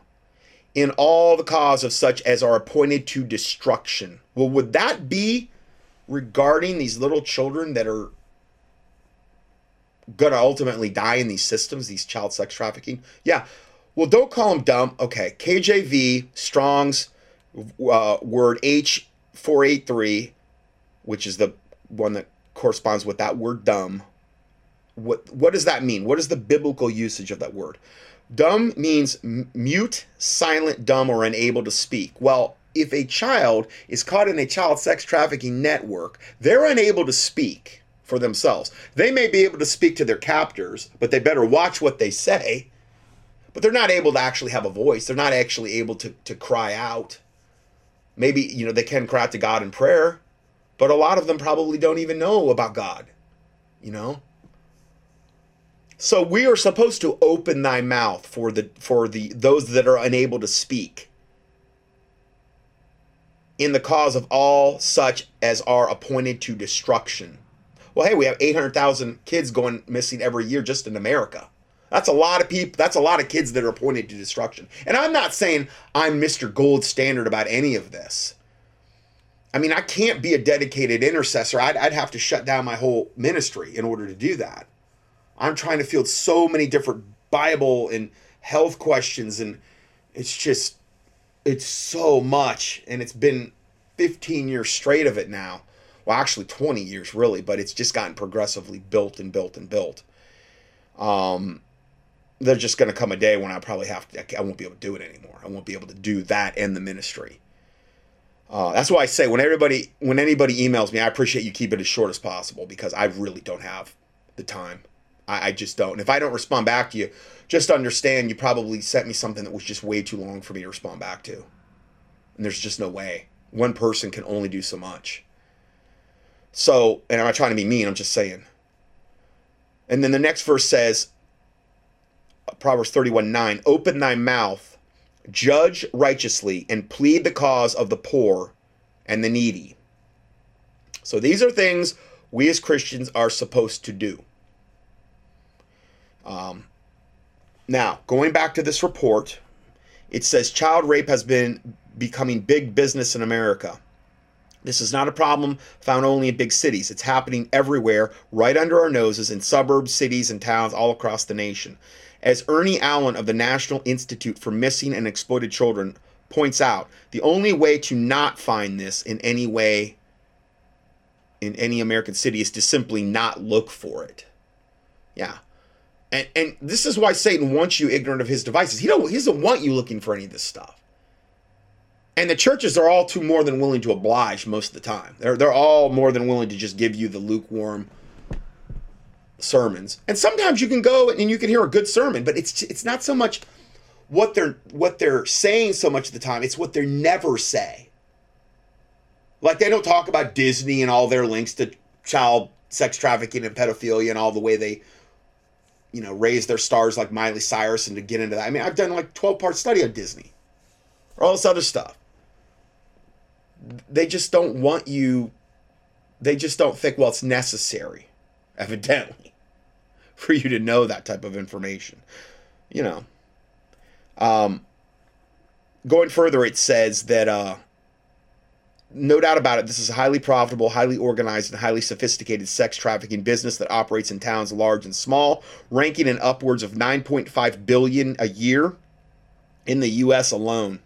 S1: in all the cause of such as are appointed to destruction. Well, would that be regarding these little children that are going to ultimately die in these systems, these child sex trafficking? Yeah. Well, don't call them dumb. Okay. KJV, Strong's uh, word H483, which is the one that corresponds with that word dumb. What, what does that mean? What is the biblical usage of that word? Dumb means mute, silent, dumb, or unable to speak. Well, if a child is caught in a child sex trafficking network, they're unable to speak for themselves. They may be able to speak to their captors, but they better watch what they say. But they're not able to actually have a voice. They're not actually able to, to cry out. Maybe, you know, they can cry out to God in prayer, but a lot of them probably don't even know about God, you know? So we are supposed to open thy mouth for the for the those that are unable to speak in the cause of all such as are appointed to destruction. Well, hey, we have 800,000 kids going missing every year just in America. That's a lot of people. That's a lot of kids that are appointed to destruction. And I'm not saying I'm Mr. Gold Standard about any of this. I mean, I can't be a dedicated intercessor. I'd, I'd have to shut down my whole ministry in order to do that. I'm trying to field so many different Bible and health questions, and it's just, it's so much. And it's been 15 years straight of it now. Well, actually 20 years really, but it's just gotten progressively built and built and built. Um, there's just going to come a day when I probably have to, I won't be able to do it anymore. I won't be able to do that and the ministry. Uh, that's why I say when everybody, when anybody emails me, I appreciate you keep it as short as possible because I really don't have the time. I, I just don't. And if I don't respond back to you, just understand you probably sent me something that was just way too long for me to respond back to. And there's just no way. One person can only do so much. So, and I'm not trying to be mean, I'm just saying. And then the next verse says, Proverbs 31 9, open thy mouth, judge righteously, and plead the cause of the poor and the needy. So these are things we as Christians are supposed to do. Um, now, going back to this report, it says child rape has been becoming big business in America. This is not a problem found only in big cities. It's happening everywhere, right under our noses, in suburbs, cities, and towns all across the nation. As Ernie Allen of the National Institute for Missing and Exploited Children points out, the only way to not find this in any way in any American city is to simply not look for it. Yeah. And and this is why Satan wants you ignorant of his devices. He don't he doesn't want you looking for any of this stuff. And the churches are all too more than willing to oblige most of the time. They're they're all more than willing to just give you the lukewarm sermons. And sometimes you can go and you can hear a good sermon, but it's it's not so much what they're what they're saying so much of the time, it's what they never say. Like they don't talk about Disney and all their links to child sex trafficking and pedophilia and all the way they you know, raise their stars like Miley Cyrus and to get into that. I mean, I've done like 12 part study on Disney or all this other stuff. They just don't want you, they just don't think, well, it's necessary, evidently, for you to know that type of information. You know. Um, going further, it says that uh, no doubt about it, this is a highly profitable, highly organized, and highly sophisticated sex trafficking business that operates in towns large and small, ranking in upwards of 9.5 billion a year in the US alone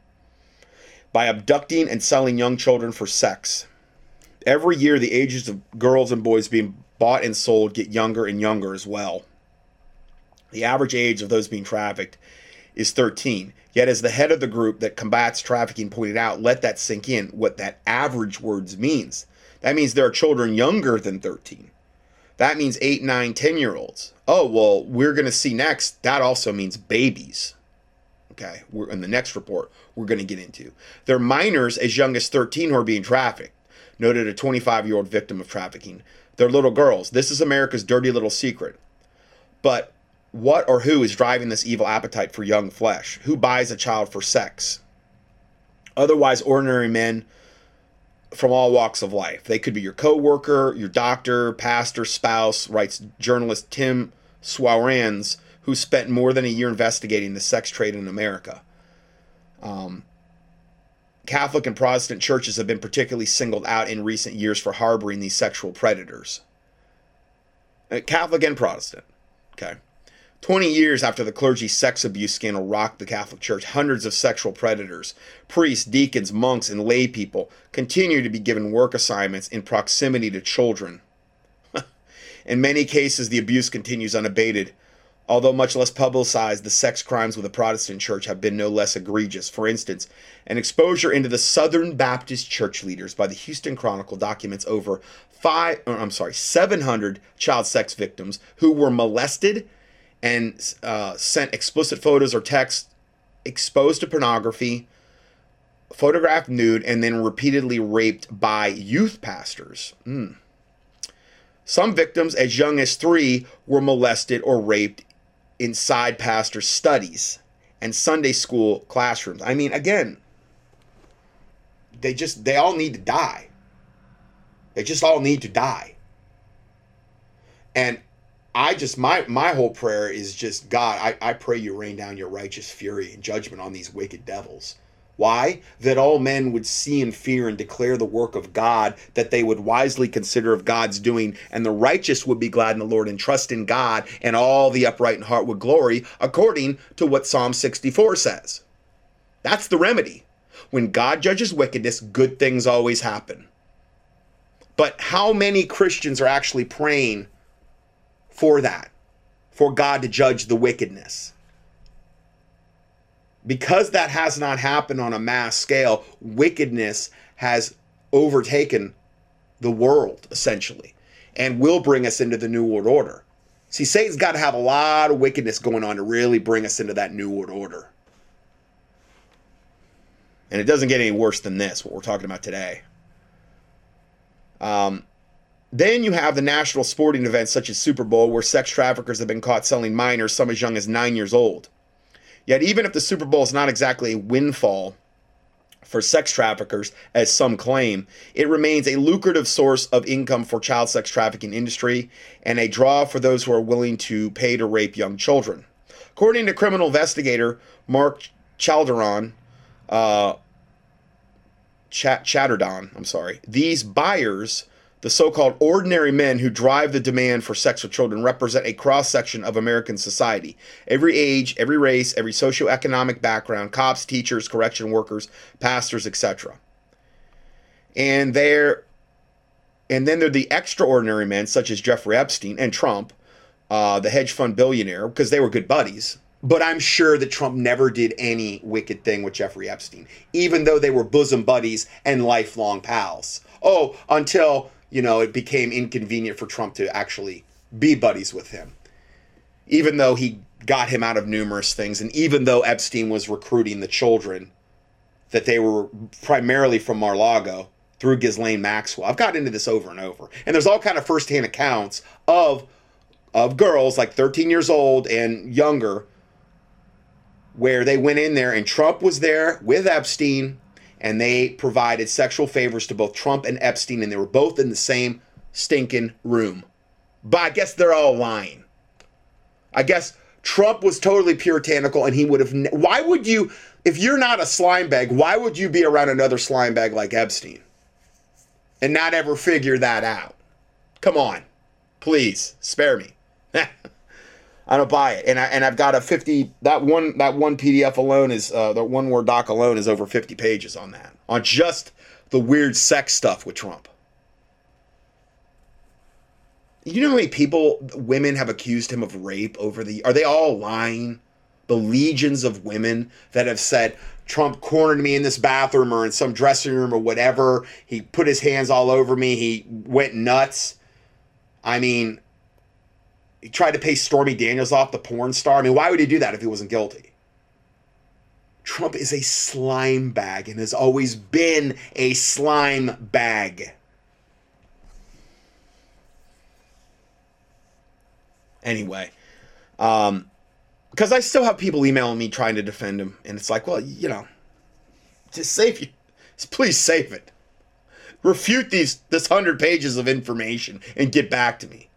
S1: by abducting and selling young children for sex. Every year the ages of girls and boys being bought and sold get younger and younger as well. The average age of those being trafficked is 13. Yet, as the head of the group that combats trafficking pointed out, let that sink in what that average words means. That means there are children younger than 13. That means 8, 9, 10 year olds. Oh, well, we're going to see next. That also means babies. Okay, we're in the next report we're going to get into. There are minors as young as 13 who are being trafficked, noted a 25 year old victim of trafficking. They're little girls. This is America's dirty little secret. But what or who is driving this evil appetite for young flesh? Who buys a child for sex? Otherwise, ordinary men from all walks of life. They could be your coworker, your doctor, pastor, spouse, writes journalist Tim Swarens, who spent more than a year investigating the sex trade in America. Um, Catholic and Protestant churches have been particularly singled out in recent years for harboring these sexual predators. Uh, Catholic and Protestant. Okay. 20 years after the clergy sex abuse scandal rocked the Catholic Church, hundreds of sexual predators, priests, deacons, monks, and lay people continue to be given work assignments in proximity to children. in many cases, the abuse continues unabated. Although much less publicized, the sex crimes with the Protestant church have been no less egregious. For instance, an exposure into the Southern Baptist church leaders by the Houston Chronicle documents over five, I'm sorry, 700 child sex victims who were molested and uh, sent explicit photos or text exposed to pornography, photographed nude, and then repeatedly raped by youth pastors. Mm. Some victims, as young as three, were molested or raped inside pastor studies and Sunday school classrooms. I mean, again, they just, they all need to die. They just all need to die. And I just my my whole prayer is just God, I, I pray you rain down your righteous fury and judgment on these wicked devils. Why? That all men would see and fear and declare the work of God, that they would wisely consider of God's doing, and the righteous would be glad in the Lord and trust in God, and all the upright in heart would glory, according to what Psalm 64 says. That's the remedy. When God judges wickedness, good things always happen. But how many Christians are actually praying for that, for God to judge the wickedness. Because that has not happened on a mass scale, wickedness has overtaken the world, essentially, and will bring us into the New World Order. See, Satan's got to have a lot of wickedness going on to really bring us into that New World Order. And it doesn't get any worse than this, what we're talking about today. Um, then you have the national sporting events such as Super Bowl, where sex traffickers have been caught selling minors, some as young as nine years old. Yet, even if the Super Bowl is not exactly a windfall for sex traffickers, as some claim, it remains a lucrative source of income for child sex trafficking industry and a draw for those who are willing to pay to rape young children. According to criminal investigator Mark Chalderon, uh, Ch- Chatterdon, I'm sorry, these buyers the so called ordinary men who drive the demand for sex with children represent a cross section of American society. Every age, every race, every socioeconomic background cops, teachers, correction workers, pastors, etc. And they're and then there are the extraordinary men such as Jeffrey Epstein and Trump, uh, the hedge fund billionaire, because they were good buddies. But I'm sure that Trump never did any wicked thing with Jeffrey Epstein, even though they were bosom buddies and lifelong pals. Oh, until you know, it became inconvenient for Trump to actually be buddies with him. Even though he got him out of numerous things, and even though Epstein was recruiting the children that they were primarily from Mar-Lago through Ghislaine Maxwell. I've gotten into this over and over. And there's all kind of firsthand accounts of of girls like 13 years old and younger where they went in there and Trump was there with Epstein and they provided sexual favors to both Trump and Epstein, and they were both in the same stinking room. But I guess they're all lying. I guess Trump was totally puritanical, and he would have. Ne- why would you, if you're not a slime bag, why would you be around another slime bag like Epstein and not ever figure that out? Come on, please spare me. I don't buy it, and I and I've got a fifty that one that one PDF alone is uh, the one word doc alone is over fifty pages on that on just the weird sex stuff with Trump. You know how many people, women, have accused him of rape over the? Are they all lying? The legions of women that have said Trump cornered me in this bathroom or in some dressing room or whatever. He put his hands all over me. He went nuts. I mean, he tried to pay Stormy Daniels off, the porn star. I mean, why would he do that if he wasn't guilty? Trump is a slime bag and has always been a slime bag. Anyway, um, because I still have people emailing me trying to defend him, and it's like, well, you know, just save you, please save it. Refute these this hundred pages of information and get back to me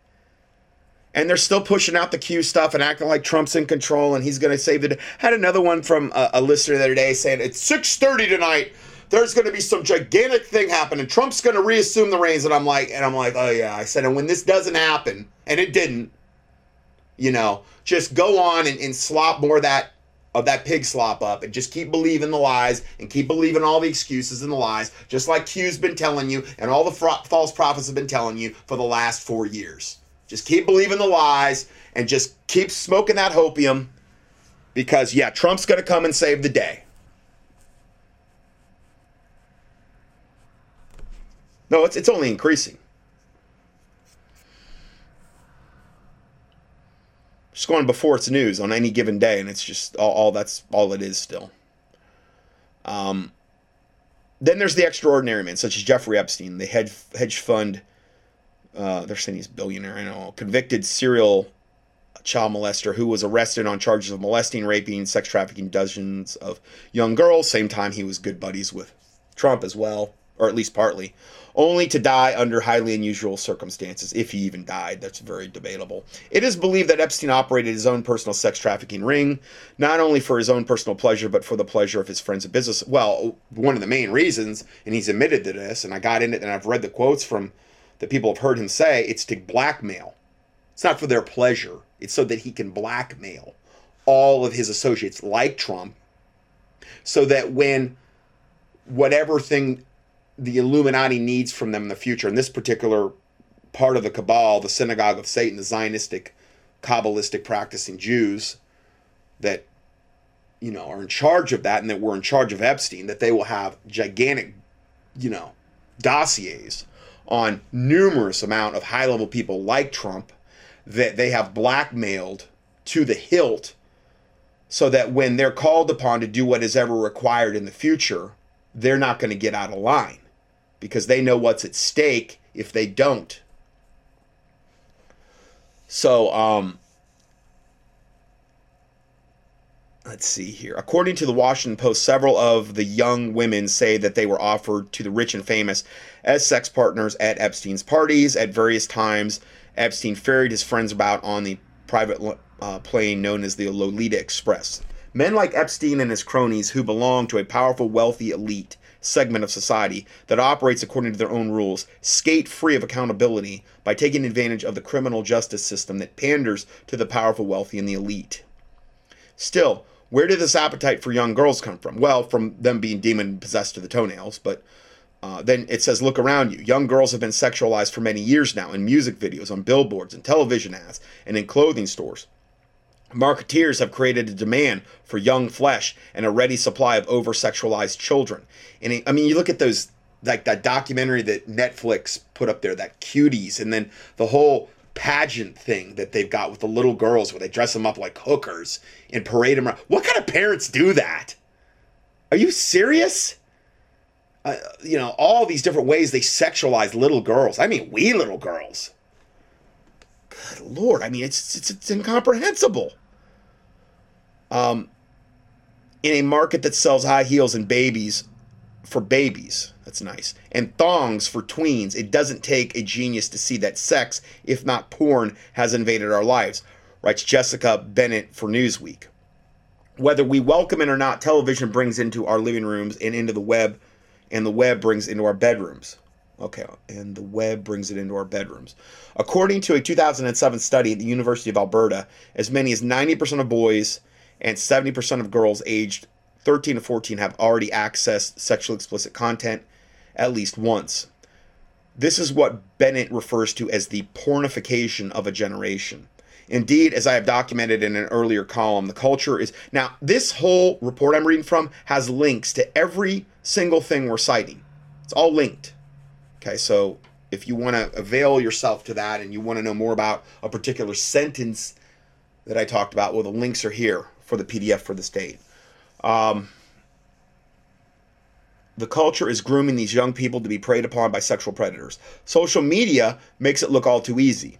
S1: and they're still pushing out the Q stuff and acting like Trump's in control and he's going to save the. Had another one from a, a listener the other day saying it's six thirty tonight. There's going to be some gigantic thing happening. Trump's going to reassume the reins, and I'm like, and I'm like, oh yeah. I said, and when this doesn't happen, and it didn't, You know, just go on and, and slop more of that of that pig slop up and just keep believing the lies and keep believing all the excuses and the lies, just like Q's been telling you and all the false prophets have been telling you for the last four years. Just keep believing the lies and just keep smoking that hopium because, yeah, Trump's going to come and save the day. No, it's, it's only increasing. Just going before it's news on any given day, and it's just all, all that's all it is still. Um, then there's the extraordinary men, such as Jeffrey Epstein, the hedge hedge fund. Uh, they're saying he's billionaire. I know convicted serial child molester who was arrested on charges of molesting, raping, sex trafficking dozens of young girls. Same time he was good buddies with Trump as well, or at least partly only to die under highly unusual circumstances, if he even died. That's very debatable. It is believed that Epstein operated his own personal sex trafficking ring, not only for his own personal pleasure, but for the pleasure of his friends and business. Well, one of the main reasons, and he's admitted to this, and I got in it and I've read the quotes from that people have heard him say, it's to blackmail. It's not for their pleasure, it's so that he can blackmail all of his associates like Trump so that when whatever thing the Illuminati needs from them in the future. In this particular part of the cabal, the synagogue of Satan, the Zionistic, Kabbalistic practicing Jews that you know are in charge of that and that were in charge of Epstein, that they will have gigantic, you know, dossiers on numerous amount of high level people like Trump that they have blackmailed to the hilt so that when they're called upon to do what is ever required in the future, they're not going to get out of line because they know what's at stake if they don't. So, um, let's see here. According to the Washington Post, several of the young women say that they were offered to the rich and famous as sex partners at Epstein's parties. At various times, Epstein ferried his friends about on the private uh, plane known as the Lolita Express. Men like Epstein and his cronies, who belong to a powerful, wealthy elite, segment of society that operates according to their own rules skate free of accountability by taking advantage of the criminal justice system that panders to the powerful, wealthy, and the elite. Still, where did this appetite for young girls come from? Well, from them being demon possessed to the toenails, but uh, then it says, look around you. Young girls have been sexualized for many years now in music videos, on billboards, and television ads, and in clothing stores. Marketeers have created a demand for young flesh and a ready supply of over sexualized children. And I mean, you look at those, like that documentary that Netflix put up there, that cuties, and then the whole pageant thing that they've got with the little girls where they dress them up like hookers and parade them around. What kind of parents do that? Are you serious? Uh, you know, all these different ways they sexualize little girls. I mean, we little girls. Good lord! I mean, it's it's, it's incomprehensible. Um, in a market that sells high heels and babies for babies, that's nice, and thongs for tweens, it doesn't take a genius to see that sex, if not porn, has invaded our lives. Writes Jessica Bennett for Newsweek. Whether we welcome it or not, television brings into our living rooms and into the web, and the web brings into our bedrooms. Okay, and the web brings it into our bedrooms. According to a 2007 study at the University of Alberta, as many as 90% of boys and 70% of girls aged 13 to 14 have already accessed sexually explicit content at least once. This is what Bennett refers to as the pornification of a generation. Indeed, as I have documented in an earlier column, the culture is. Now, this whole report I'm reading from has links to every single thing we're citing. It's all linked. Okay, so if you want to avail yourself to that and you want to know more about a particular sentence that I talked about, well, the links are here for the PDF for the state. Um, the culture is grooming these young people to be preyed upon by sexual predators. Social media makes it look all too easy.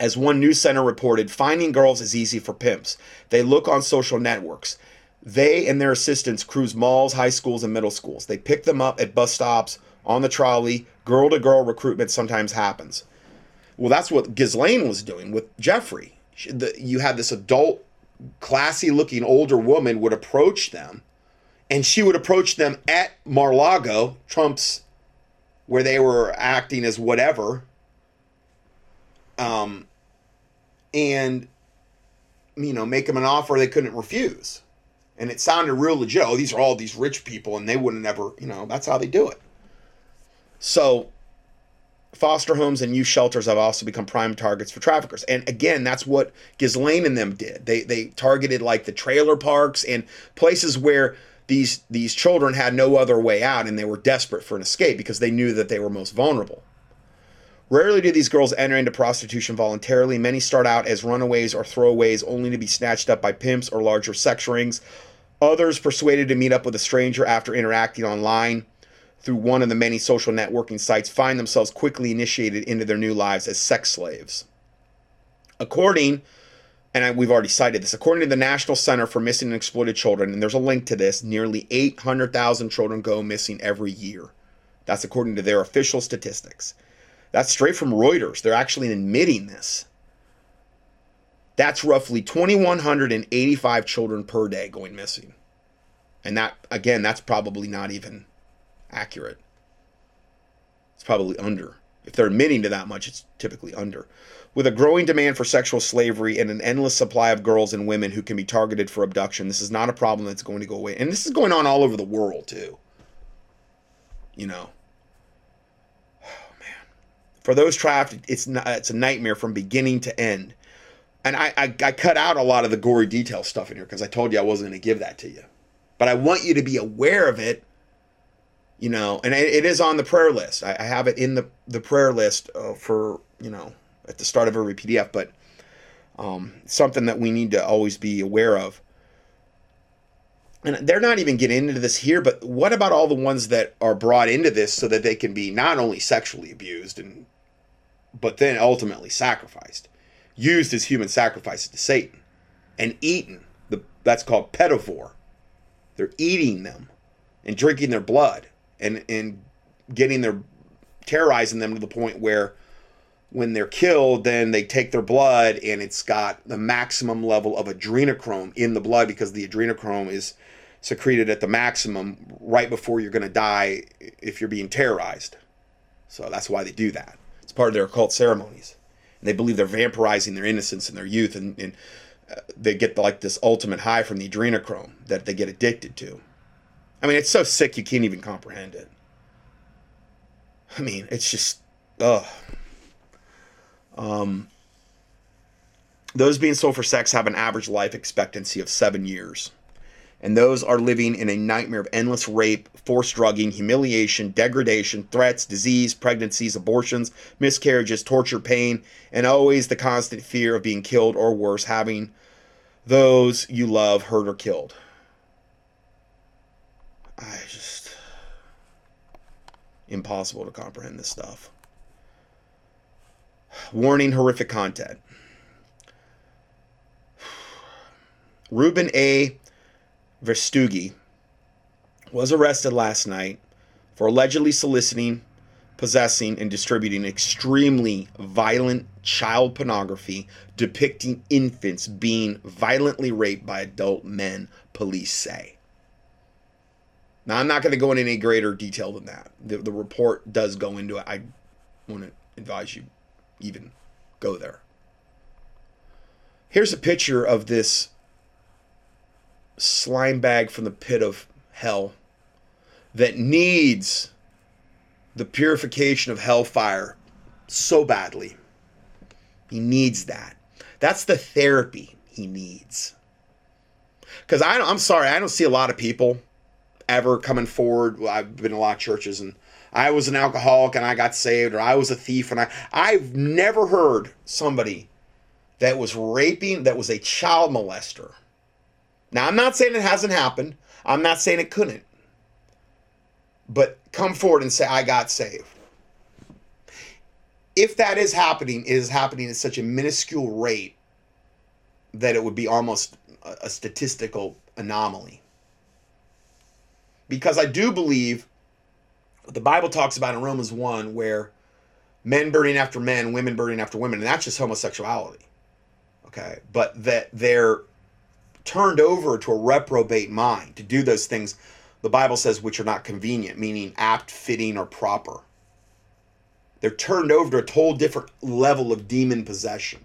S1: As one news center reported, finding girls is easy for pimps. They look on social networks. They and their assistants cruise malls, high schools, and middle schools. They pick them up at bus stops on the trolley. Girl to girl recruitment sometimes happens. Well, that's what Ghislaine was doing with Jeffrey. You had this adult, classy looking older woman would approach them, and she would approach them at Mar Lago, Trump's, where they were acting as whatever. Um, and you know, make them an offer they couldn't refuse. And it sounded real legit. Oh, these are all these rich people, and they wouldn't ever, you know, that's how they do it. So, foster homes and youth shelters have also become prime targets for traffickers. And again, that's what Ghislaine and them did. They they targeted like the trailer parks and places where these these children had no other way out and they were desperate for an escape because they knew that they were most vulnerable. Rarely do these girls enter into prostitution voluntarily. Many start out as runaways or throwaways only to be snatched up by pimps or larger sex rings. Others persuaded to meet up with a stranger after interacting online through one of the many social networking sites find themselves quickly initiated into their new lives as sex slaves. According, and we've already cited this, according to the National Center for Missing and Exploited Children, and there's a link to this, nearly 800,000 children go missing every year. That's according to their official statistics. That's straight from Reuters. They're actually admitting this. That's roughly 2,185 children per day going missing. And that, again, that's probably not even accurate. It's probably under. If they're admitting to that much, it's typically under. With a growing demand for sexual slavery and an endless supply of girls and women who can be targeted for abduction, this is not a problem that's going to go away. And this is going on all over the world, too. You know, Oh, man. for those trafficked, it's not, it's a nightmare from beginning to end. And I, I, I cut out a lot of the gory detail stuff in here because I told you I wasn't going to give that to you. But I want you to be aware of it, you know, and it, is on the prayer list. I, I, have it in the, the prayer list uh, for, you know, at the start of every PDF, but um, something that we need to always be aware of. And they're not even getting into this here, but what about all the ones that are brought into this so that they can be not only sexually abused and but then ultimately sacrificed, used as human sacrifices to Satan, and eaten. The, that's called pedophore. They're eating them and drinking their blood and, and getting their terrorizing them to the point where when they're killed, then they take their blood and it's got the maximum level of adrenochrome in the blood because the adrenochrome is secreted at the maximum right before you're going to die if you're being terrorized. So that's why they do that It's part of their occult ceremonies. And they believe they're vampirizing their innocence and their youth, and, and uh, they get like this ultimate high from the adrenochrome that they get addicted to. I mean, it's so sick you can't even comprehend it. I mean, it's just, ugh. Um, those being sold for sex have an average life expectancy of seven years and those are living in a nightmare of endless rape, forced drugging, humiliation, degradation, threats, disease, pregnancies, abortions, miscarriages, torture, pain, and always the constant fear of being killed or worse, having those you love hurt or killed. I just. Impossible to comprehend this stuff. Warning horrific content. Ruben A. Verastigui was arrested last night for allegedly soliciting, possessing, and distributing extremely violent child pornography depicting infants being violently raped by adult men, police say. Now, I'm not going to go into any greater detail than that. The, the report does go into it. I to advise you even go there. Here's a picture of this slime bag from the pit of hell that needs the purification of hellfire so badly. He needs that. That's the therapy he needs. Because I'm sorry, I don't see a lot of people ever coming forward. I've been in a lot of churches and I was an alcoholic and I got saved, or I was a thief and I. I've never heard somebody that was raping, that was a child molester now, I'm not saying it hasn't happened. I'm not saying it couldn't. But come forward and say, I got saved. If that is happening, it is happening at such a minuscule rate that it would be almost a statistical anomaly. Because I do believe what the Bible talks about in Romans 1, where men burning after men, women burning after women, and that's just homosexuality. Okay. But that they're turned over to a reprobate mind to do those things the Bible says which are not convenient, meaning apt, fitting, or proper. They're turned over to a whole different level of demon possession.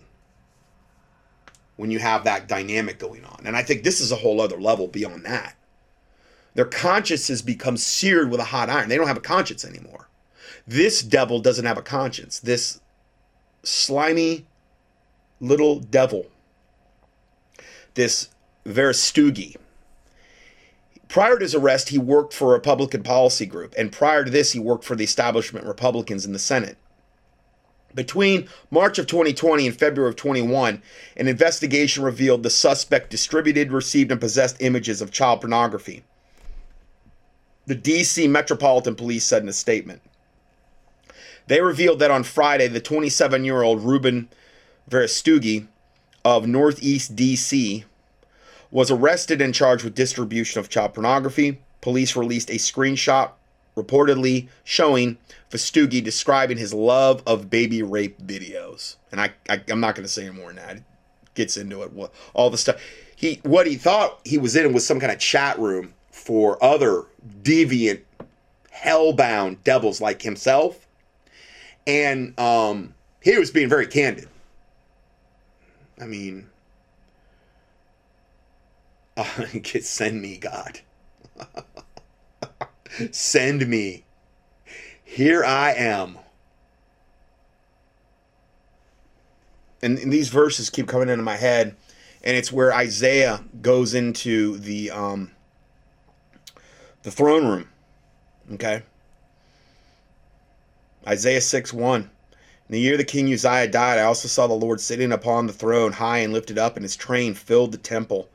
S1: when you have that dynamic going on. And I think this is a whole other level beyond that. Their consciences become seared with a hot iron. They don't have a conscience anymore. This devil doesn't have a conscience. This slimy little devil, this Verastigui. Prior to his arrest, he worked for a Republican policy group, and prior to this, he worked for the establishment Republicans in the Senate. Between March of 2020 and February of 21, an investigation revealed the suspect distributed, received, and possessed images of child pornography. The DC Metropolitan Police said in a statement. They revealed that on Friday, the 27 year old Ruben Verastigui of Northeast DC was arrested and charged with distribution of child pornography. Police released a screenshot reportedly showing Verastigui describing his love of baby rape videos. And I, I am not going to say any more than that. It gets into it. All the stuff. He what he thought he was in was some kind of chat room for other deviant, hellbound devils like himself. And um, he was being very candid. I mean, uh, send me, God. send me. Here I am. And, and, these verses keep coming into my head, and it's where Isaiah goes into the um, the throne room. Okay. Isaiah 6 1. In the year the king Uzziah died, I also saw the Lord sitting upon the throne, high and lifted up, and his train filled the temple.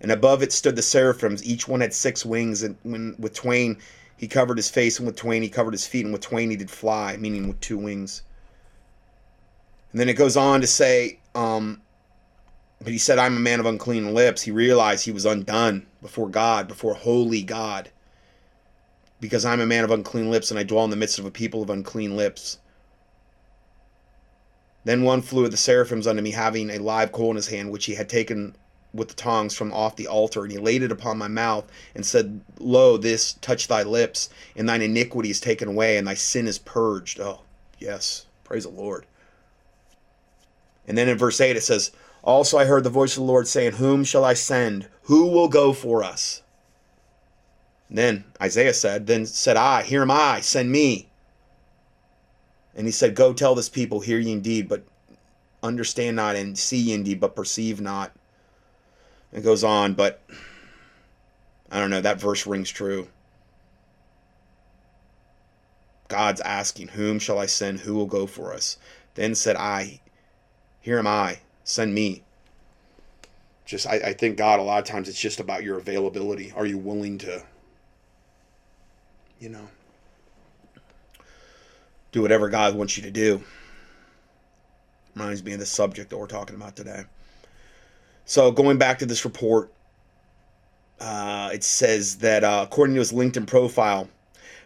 S1: And above it stood the seraphims. Each one had six wings, and when with twain he covered his face, and with twain he covered his feet, and with twain he did fly, meaning with two wings. And then it goes on to say, um, but he said, I'm a man of unclean lips. He realized he was undone before God, before holy God because I'm a man of unclean lips, and I dwell in the midst of a people of unclean lips. Then one flew of the seraphims unto me, having a live coal in his hand, which he had taken with the tongs from off the altar, and he laid it upon my mouth, and said, Lo, this touch thy lips, and thine iniquity is taken away, and thy sin is purged. Oh, yes, praise the Lord. And then in verse 8 it says, Also I heard the voice of the Lord saying, Whom shall I send? Who will go for us? Then Isaiah said, Then said I, Here am I, send me. And he said, Go tell this people, hear ye indeed, but understand not, and see ye indeed, but perceive not. It goes on, but I don't know, that verse rings true. God's asking, Whom shall I send? Who will go for us? Then said I, Here am I, send me. Just, I, I think God, a lot of times it's just about your availability. Are you willing to you know, do whatever God wants you to do. Reminds me of the subject that we're talking about today. So going back to this report, uh, it says that uh, according to his LinkedIn profile,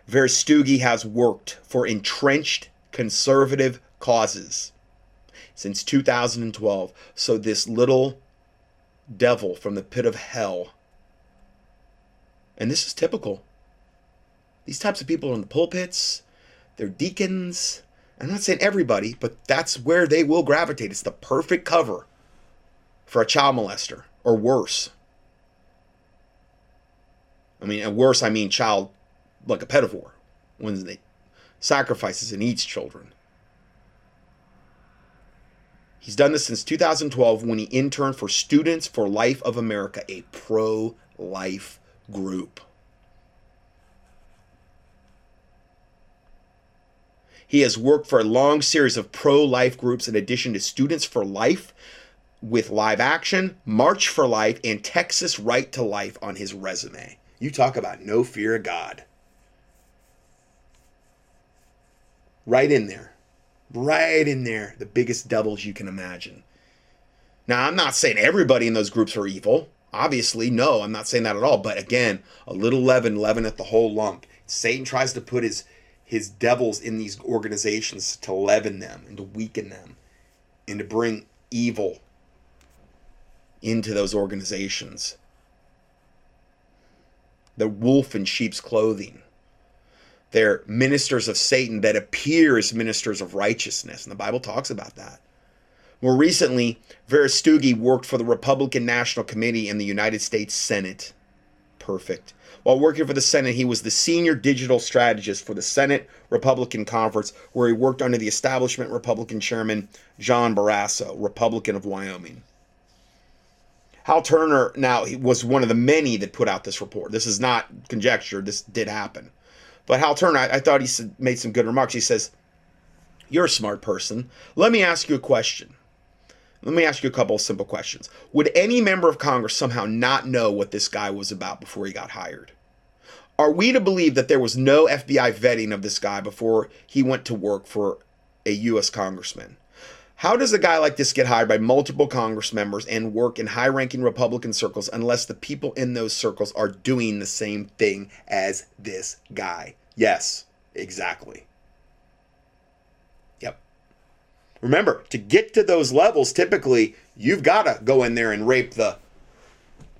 S1: Verastigui has worked for entrenched conservative causes since 2012. So this little devil from the pit of hell, and this is typical these types of people are in the pulpits, they're deacons. I'm not saying everybody, but that's where they will gravitate. It's the perfect cover for a child molester or worse. I mean, and worse, I mean child like a pedophile when they sacrifices and eats children. He's done this since 2012 when he interned for Students for Life of America, a pro life group. He has worked for a long series of pro life groups in addition to Students for Life with Live Action, March for Life, and Texas Right to Life on his resume. You talk about no fear of God. Right in there. Right in there. The biggest devils you can imagine. Now, I'm not saying everybody in those groups are evil. Obviously, no, I'm not saying that at all. But again, a little leaven leaveneth the whole lump. Satan tries to put his his devils in these organizations to leaven them and to weaken them and to bring evil into those organizations. The wolf in sheep's clothing. They're ministers of Satan that appear as ministers of righteousness. And the Bible talks about that. More recently, Verastigui worked for the Republican National Committee in the United States Senate. Perfect. While working for the Senate, he was the senior digital strategist for the Senate Republican Conference, where he worked under the establishment Republican chairman John Barrasso, Republican of Wyoming. Hal Turner now he was one of the many that put out this report. This is not conjecture. This did happen. But Hal Turner, I, I thought he said, made some good remarks. He says, "You're a smart person. Let me ask you a question. Let me ask you a couple of simple questions. Would any member of Congress somehow not know what this guy was about before he got hired? Are we to believe that there was no FBI vetting of this guy before he went to work for a U.S. congressman? How does a guy like this get hired by multiple Congress members and work in high ranking Republican circles unless the people in those circles are doing the same thing as this guy? Yes, exactly. Yep. Remember, to get to those levels, typically you've got to go in there and rape the,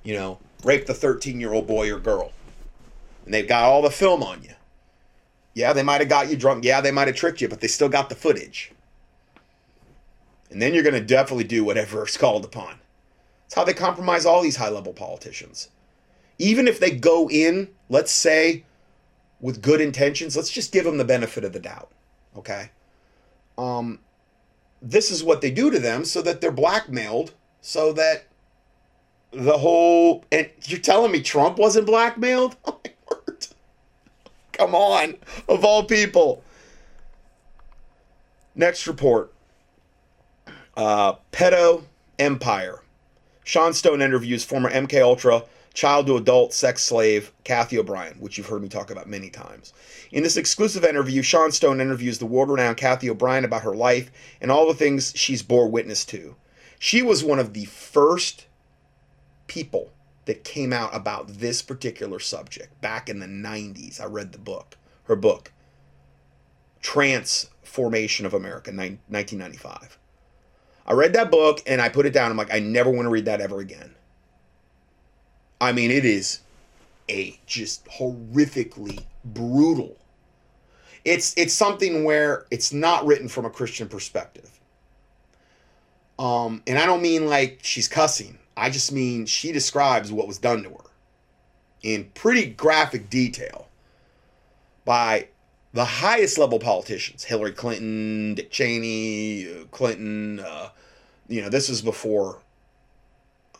S1: you know, rape the 13 year old boy or girl. And they've got all the film on you. Yeah, they might have got you drunk. Yeah, they might have tricked you, but they still got the footage. And then you're going to definitely do whatever is called upon. That's how they compromise all these high level politicians. Even if they go in, let's say, with good intentions, let's just give them the benefit of the doubt. Okay? Um, this is what they do to them so that they're blackmailed, so that the whole. And you're telling me Trump wasn't blackmailed? Oh. Come on, of all people. Next report uh, Pedo Empire. Sean Stone interviews former MK Ultra child to adult sex slave Cathy O'Brien, which you've heard me talk about many times. In this exclusive interview, Sean Stone interviews the world renowned Cathy O'Brien about her life and all the things she's bore witness to. She was one of the first people that came out about this particular subject back in the 90s. I read the book, her book, Trance Formation of America, 1995. I read that book and I put it down. I'm like, I never want to read that ever again. I mean, it is a just horrifically brutal. It's it's something where it's not written from a Christian perspective. Um, and I don't mean like she's cussing. I just mean she describes what was done to her in pretty graphic detail by the highest level politicians Hillary Clinton, Dick Cheney, uh, Clinton. Uh, you know, this is before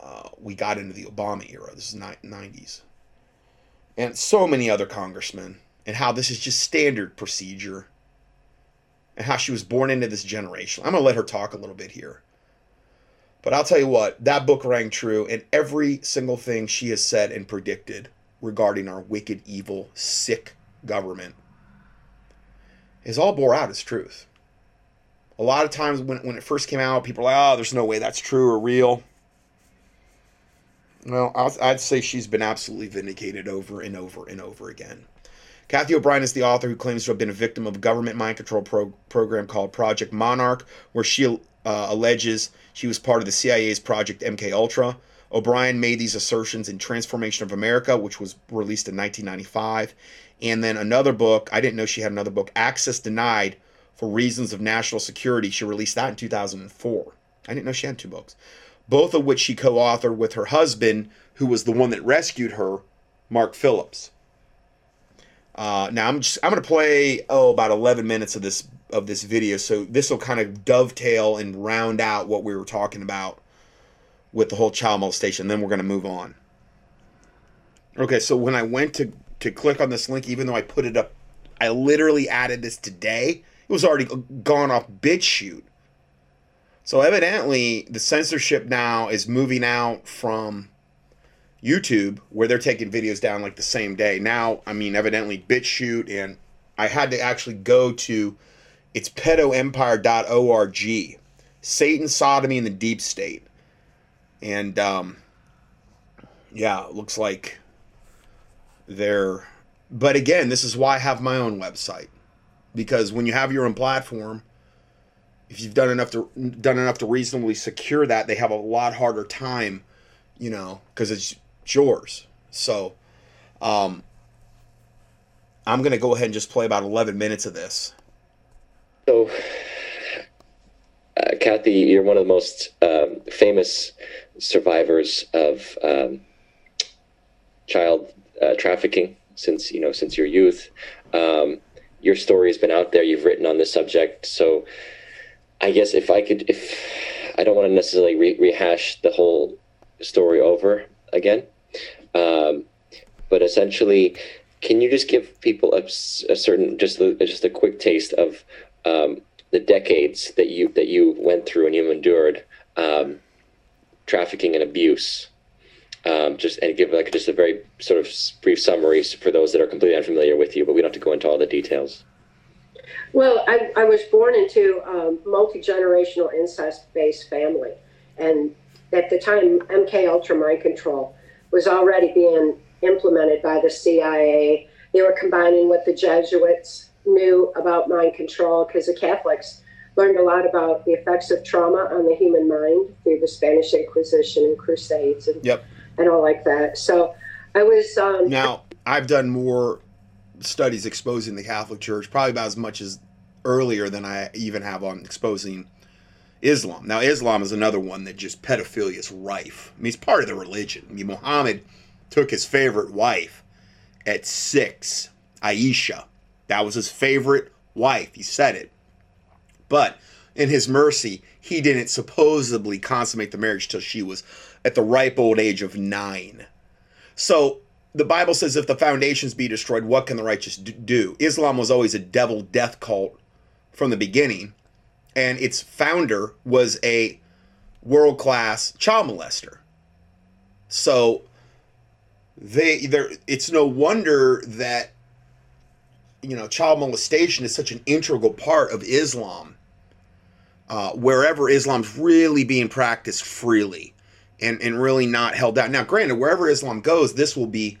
S1: uh, we got into the Obama era. This is ni- 90s. And so many other congressmen, and how this is just standard procedure, and how she was born into this generation. I'm going to let her talk a little bit here. But I'll tell you what, that book rang true, and every single thing she has said and predicted regarding our wicked, evil, sick government is all bore out as truth. A lot of times when, when it first came out, people are like, oh, there's no way that's true or real. Well, I'd say she's been absolutely vindicated over and over and over again. Cathy O'Brien is the author who claims to have been a victim of a government mind control pro- program called Project Monarch, where she uh, alleges she was part of the CIA's Project MK Ultra. O'Brien made these assertions in Trance Formation of America, which was released in 1995, and then another book. I didn't know she had another book, Access Denied for Reasons of National Security. She released that in 2004. I didn't know she had two books, both of which she co authored with her husband, who was the one that rescued her, Mark Phillips. Uh, now I'm just I'm gonna play oh about 11 minutes of this of this video, so this will kind of dovetail and round out what we were talking about with the whole child molestation. Then we're gonna move on. Okay, so when I went to to click on this link, even though I put it up, I literally added this today. It was already gone off BitChute. So evidently, the censorship now is moving out from YouTube, where they're taking videos down like the same day. Now, I mean, evidently BitChute, and I had to actually go to it's pedoempire.org, Satan, sodomy, and the deep state. And um, yeah, it looks like they're. But again, this is why I have my own website, because when you have your own platform, if you've done enough to done enough to reasonably secure that, they have a lot harder time, you know, because it's, yours. So, um, I'm gonna go ahead and just play about 11 minutes of this.
S6: So, uh, Cathy, you're one of the most um, famous survivors of um, child uh, trafficking since you know since your youth. Um, your story has been out there. You've written on this subject. So, I guess if I could, if I don't want to necessarily re- rehash the whole story over again, um, but essentially, can you just give people a, a certain just a, just a quick taste of um, the decades that you that you went through and you endured um, trafficking and abuse? Um, just and give like just a very sort of brief summary for those that are completely unfamiliar with you, but we don't have to go into all the details.
S7: Well, I, I was born into a multi generational incest based family, and at the time, MK Ultra mind control was already being implemented by the CIA. They were combining what the Jesuits knew about mind control because the Catholics learned a lot about the effects of trauma on the human mind through the Spanish Inquisition and Crusades and
S1: Yep.
S7: and all like that. So I was um,
S1: Now, I've done more studies exposing the Catholic Church, probably about as much as earlier than I even have on exposing Islam. Now, Islam is another one that just pedophilia is rife. I mean, it's part of the religion. I mean, Muhammad took his favorite wife at six, Aisha. That was his favorite wife. He said it. But in his mercy, he didn't supposedly consummate the marriage till she was at the ripe old age of nine. So the Bible says, if the foundations be destroyed, what can the righteous do? Islam was always a devil death cult from the beginning, and its founder was a world class child molester. So they there it's no wonder that you know child molestation is such an integral part of Islam. Uh, wherever Islam's really being practiced freely and, and really not held out. Now, granted, wherever Islam goes, this will be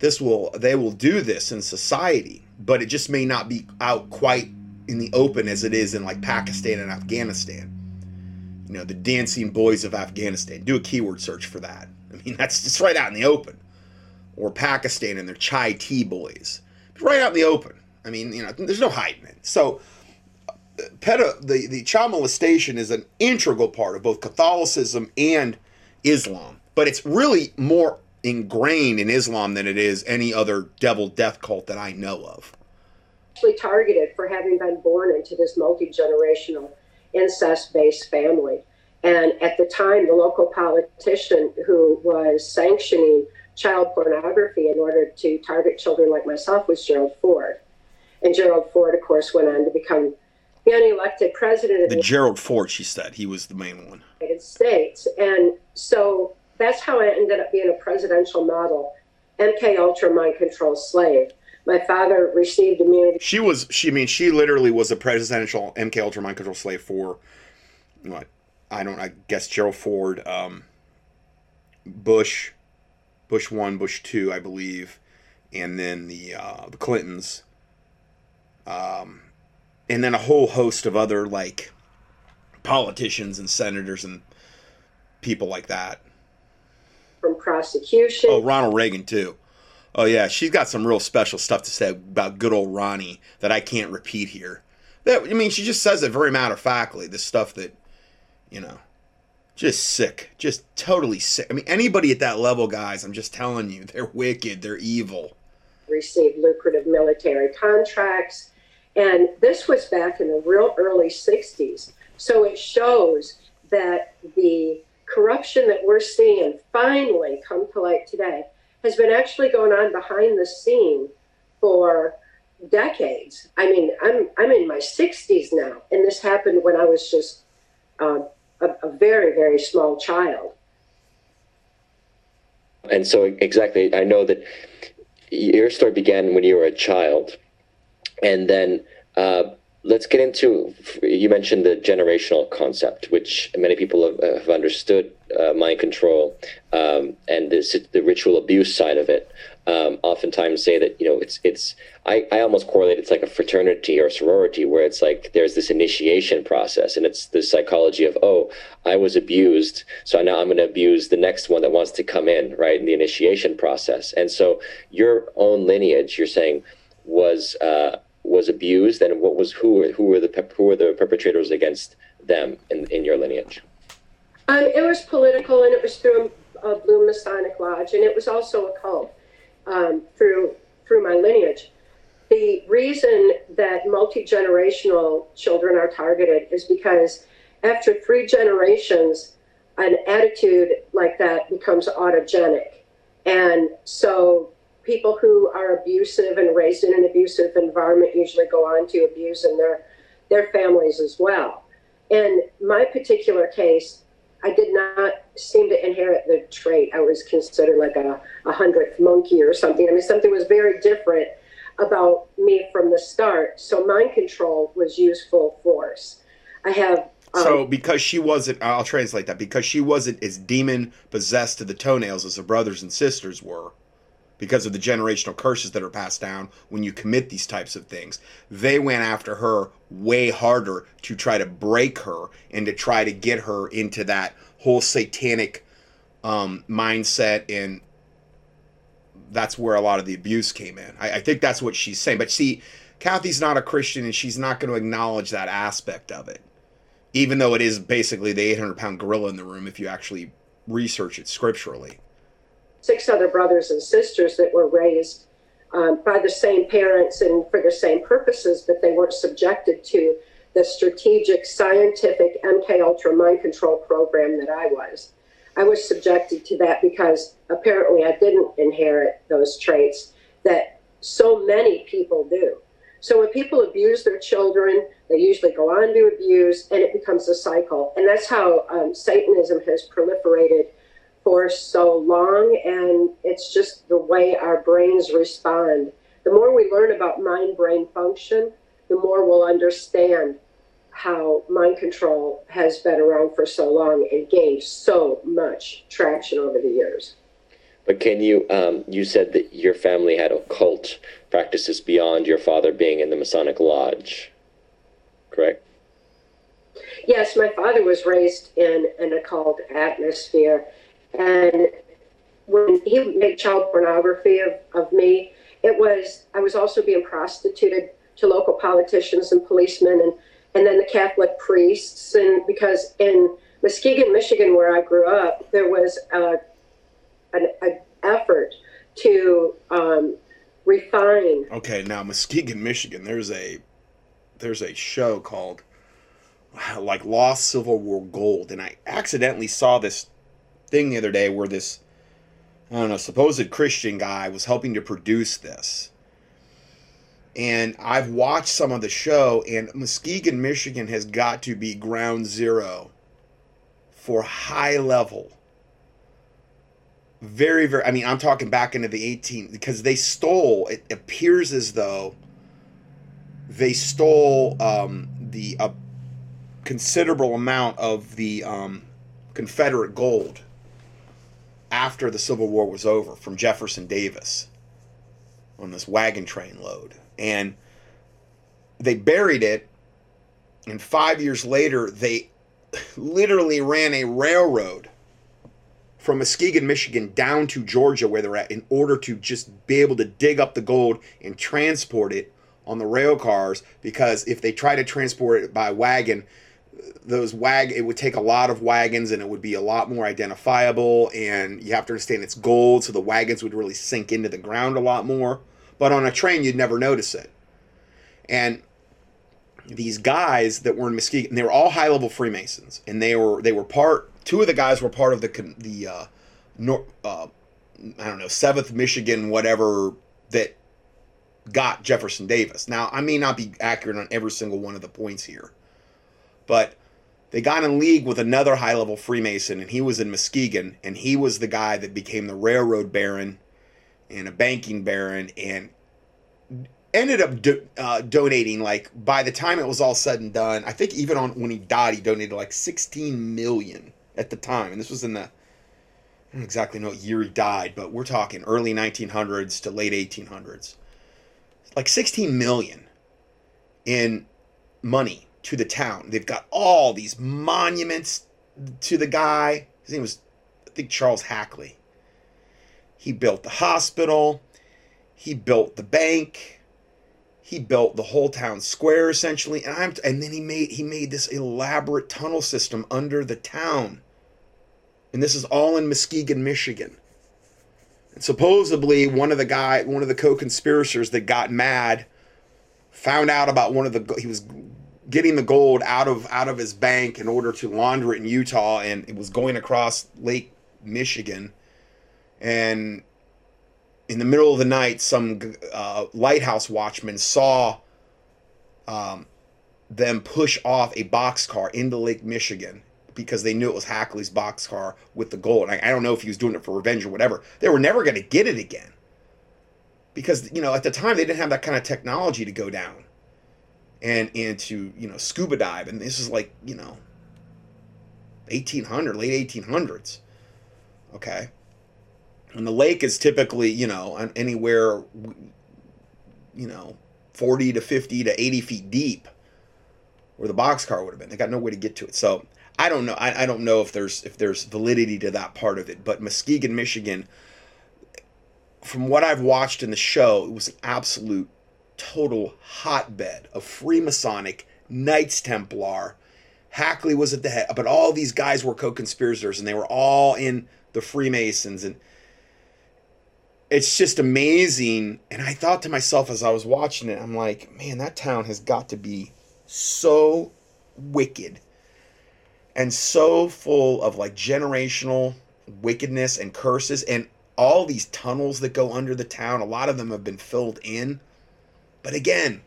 S1: this will they will do this in society, but it just may not be out quite in the open as it is in like Pakistan and Afghanistan. You know, the dancing boys of Afghanistan. Do a keyword search for that. I mean, that's just right out in the open. Or Pakistan and their chai tea boys. Right out in the open. I mean, you know, there's no hiding it. So uh, pedo, the, the child molestation is an integral part of both Catholicism and Islam. But it's really more ingrained in Islam than it is any other devil death cult that I know of.
S7: actually targeted for having been born into this multi generational incest based family. And at the time, the local politician who was sanctioning child pornography in order to target children like myself was Gerald Ford. And Gerald Ford, of course, went on to become the unelected president of
S1: The
S7: the
S1: Gerald Ford, she said, he was the main one.
S7: United States. And so that's how I ended up being a presidential model, MK Ultra mind control slave. My father received immunity
S1: She was, she, I mean, she literally was a presidential MK Ultra mind control slave for what? I don't, I guess Gerald Ford, um, Bush, Bush one, Bush two, I believe, and then the uh, the Clintons, um, and then a whole host of other like politicians and senators and people like that.
S7: from prosecution.
S1: Oh, Ronald Reagan too. Oh yeah, she's got some real special stuff to say about good old Ronnie that I can't repeat here. That I mean, she just says it very matter of factly. This stuff that, you know, just sick, just totally sick. I mean, anybody at that level, guys, I'm just telling you, they're wicked, they're evil.
S7: received lucrative military contracts. And this was back in the real early 60s. So it shows that the corruption that we're seeing finally come to light today has been actually going on behind the scene for decades. I mean, I'm, I'm in my 60s now, and this happened when I was just uh, a, a very, very small child.
S6: And so, exactly, I know that your story began when you were a child, and then uh, let's get into. You mentioned the generational concept, which many people have, have understood uh, mind control um, and this, the ritual abuse side of it. Um, oftentimes, say that you know it's it's. I, I almost correlate it's like a fraternity or sorority where it's like there's this initiation process and it's the psychology of oh I was abused so now I'm going to abuse the next one that wants to come in right in the initiation process and so your own lineage you're saying was uh, was abused and what was who were who were the who were the perpetrators against them in, in your lineage?
S7: Um, it was political, and it was through a Blue Masonic Lodge, and it was also a cult um, through through my lineage. The reason that multi generational children are targeted is because after three generations, an attitude like that becomes autogenic, and so people who are abusive and raised in an abusive environment usually go on to abuse in their their families as well. In my particular case, I did not seem to inherit the trait. I was considered like a, a hundredth monkey or something. I mean, something was very different about me from the start. So mind control was useful force. I have.
S1: Um, so because she wasn't, I'll translate that. Because she wasn't as demon possessed to the toenails as her brothers and sisters were because of the generational curses that are passed down when you commit these types of things. They went after her way harder to try to break her and to try to get her into that whole satanic um, mindset and that's where a lot of the abuse came in. I, I think that's what she's saying. But see, Cathy's not a Christian and she's not going to acknowledge that aspect of it. Even though it is basically the 800 pound gorilla in the room if you actually research it scripturally
S7: six other brothers and sisters that were raised um, by the same parents and for the same purposes, but they weren't subjected to the strategic, scientific MK Ultra mind control program that I was. I was subjected to that because apparently I didn't inherit those traits that so many people do. So when people abuse their children, they usually go on to abuse, and it becomes a cycle. And that's how um, Satanism has proliferated for so long, and it's just the way our brains respond. The more we learn about mind brain function, the more we'll understand how mind control has been around for so long and gained so much traction over the years.
S6: But can you, um, you said that your family had occult practices beyond your father being in the Masonic Lodge, correct?
S7: Yes, my father was raised in an occult atmosphere. And when he made child pornography of, of me, it was, I was also being prostituted to local politicians and policemen and, and then the Catholic priests. And because in Muskegon, Michigan, where I grew up, there was a, an, an effort to um, refine.
S1: Okay, now Muskegon, Michigan, there's a there's a show called like Lost Civil War Gold, and I accidentally saw this thing the other day where this, I don't know, supposed Christian guy was helping to produce this. And I've watched some of the show, and Muskegon, Michigan has got to be ground zero for high level. Very, very, I mean, I'm talking back into the 18, because they stole, it appears as though they stole um, the a considerable amount of the um, Confederate gold after the Civil War was over from Jefferson Davis on this wagon train load. And they buried it, and five years later, they literally ran a railroad from Muskegon, Michigan down to Georgia, where they're at, in order to just be able to dig up the gold and transport it on the rail cars. Because if they try to transport it by wagon, those wag it would take a lot of wagons and it would be a lot more identifiable and you have to understand it's gold so the wagons would really sink into the ground a lot more. But on a train you'd never notice it. And these guys that were in Muskegon they were all high level freemasons and they were they were part two of the guys were part of the the uh, nor, uh I don't know 7th Michigan whatever that got Jefferson Davis. Now I may not be accurate on every single one of the points here but they got in league with another high level Freemason, and he was in Muskegon, and he was the guy that became the railroad baron and a banking baron, and ended up do, uh, donating like by the time it was all said and done. I think even on when he died, he donated like 16 million at the time, and this was in the I don't exactly know what year he died, but we're talking early 1900s to late 1800s. Like 16 million in money to the town. They've got all these monuments to the guy. His name was, I think, Charles Hackley. He built the hospital. He built the bank. he built the whole town square essentially, and I'm and then he made he made this elaborate tunnel system under the town. And this is all in Muskegon, Michigan. And supposedly one of the guy, one of the co-conspirators that got mad, found out about one of the he was getting the gold out of out of his bank in order to launder it in Utah, and it was going across Lake Michigan, and in the middle of the night, some uh, lighthouse watchman saw um, them push off a boxcar into Lake Michigan because they knew it was Hackley's boxcar with the gold. I, I don't know if he was doing it for revenge or whatever. They were never going to get it again because you know at the time they didn't have that kind of technology to go down and and to you know scuba dive. And this is like you know 1800 late 1800s okay? And the lake is typically you know anywhere you know 40 to 50 to 80 feet deep where the boxcar would have been. They got no way to get to it. So i don't know. I, I don't know if there's if there's validity to that part of it. But muskegon michigan from what i've watched in the show it was an absolute total hotbed of freemasonic knights templar hackley was at the head but all these guys were co-conspirators and they were all in the freemasons and it's just amazing. And I thought to myself as I was watching it, I'm like, man, that town has got to be so wicked and so full of like generational wickedness and curses and all these tunnels that go under the town. A lot of them have been filled in. But again,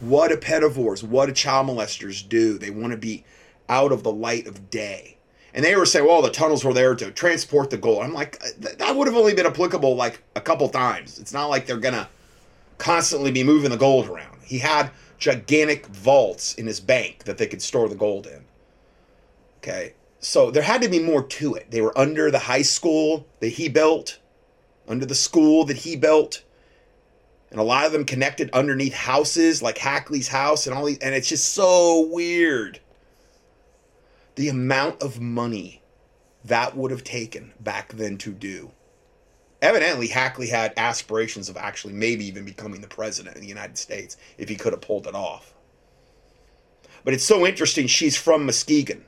S1: what do pedivores, what do child molesters do? They want to be out of the light of day and they were saying, well, the tunnels were there to transport the gold. I'm like, that would have only been applicable like a couple times. It's not like they're gonna constantly be moving the gold around. He had gigantic vaults in his bank that they could store the gold in. Okay, so there had to be more to it. They were under the high school that he built, under the school that he built, and a lot of them connected underneath houses like Hackley's house and all these. And it's just so weird the amount of money that would have taken back then to do. Evidently, Hackley had aspirations of actually maybe even becoming the president of the United States if he could have pulled it off. But it's so interesting. She's from Muskegon,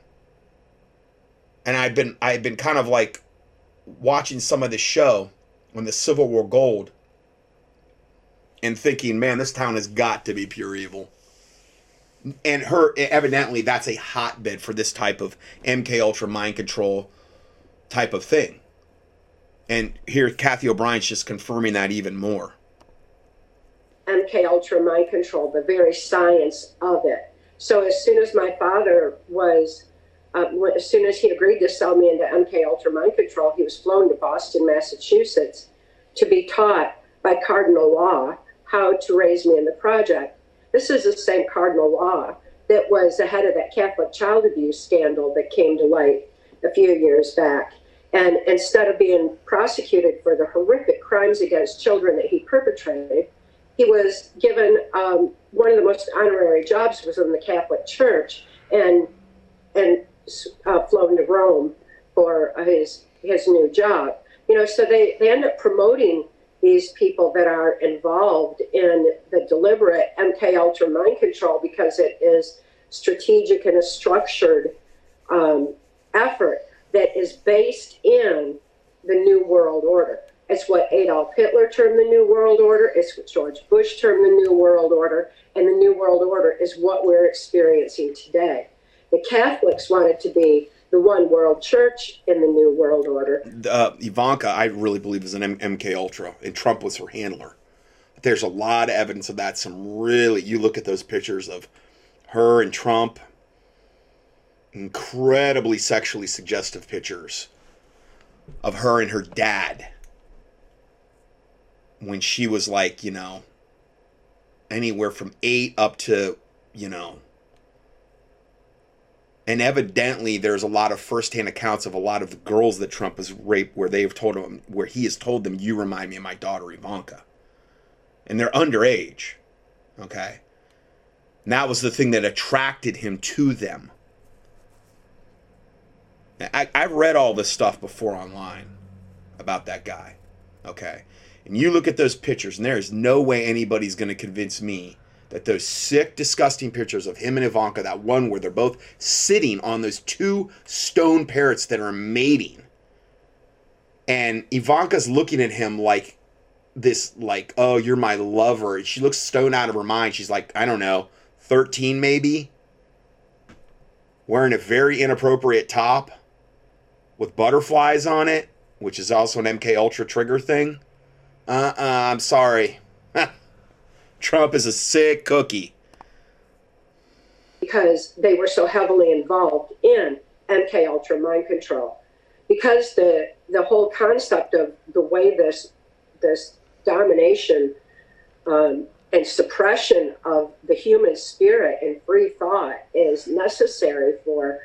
S1: and I've been I've been kind of like watching some of the show on the Civil War Gold, and thinking, man, this town has got to be pure evil and her evidently that's a hotbed for this type of MK Ultra mind control type of thing. And here Cathy O'Brien's just confirming that even more.
S7: MK Ultra mind control, the very science of it. So as soon as my father was, uh, as soon as he agreed to sell me into MK Ultra mind control, he was flown to Boston, Massachusetts, to be taught by Cardinal Law how to raise me in the project. This is the same cardinal law that was ahead of that Catholic child abuse scandal that came to light a few years back. And instead of being prosecuted for the horrific crimes against children that he perpetrated, he was given um, one of the most honorary jobs was in the Catholic Church and and uh, flown to Rome for his his new job. You know, so they, they end up promoting these people that are involved in the deliberate MK Ultra mind control because it is strategic and a structured um, effort that is based in the New World Order. It's what Adolf Hitler termed the New World Order. It's what George Bush termed the New World Order. And the New World Order is what we're experiencing today. The Catholics wanted to be the one world church in the new world order.
S1: Uh, Ivanka, I really believe, is an M- MK Ultra, and Trump was her handler. There's a lot of evidence of that. Some really, you look at those pictures of her and Trump, incredibly sexually suggestive pictures of her and her dad when she was like, you know, anywhere from eight up to, you know, and evidently there's a lot of firsthand accounts of a lot of the girls that Trump has raped where they've told him where he has told them you remind me of my daughter Ivanka. And they're underage. Okay? And that was the thing that attracted him to them. I, I've read all this stuff before online about that guy. Okay. And you look at those pictures, and there is no way anybody's going to convince me that those sick, disgusting pictures of him and Ivanka, that one where they're both sitting on those two stone parrots that are mating, and Ivanka's looking at him like this, like, oh, you're my lover. She looks stoned out of her mind. She's like, I don't know, 13 maybe, wearing a very inappropriate top with butterflies on it, which is also an MK Ultra trigger thing. Uh uh-uh, uh, I'm sorry. Trump is a sick cookie.
S7: Because they were so heavily involved in MK Ultra mind control. Because the the whole concept of the way this this domination um, and suppression of the human spirit and free thought is necessary for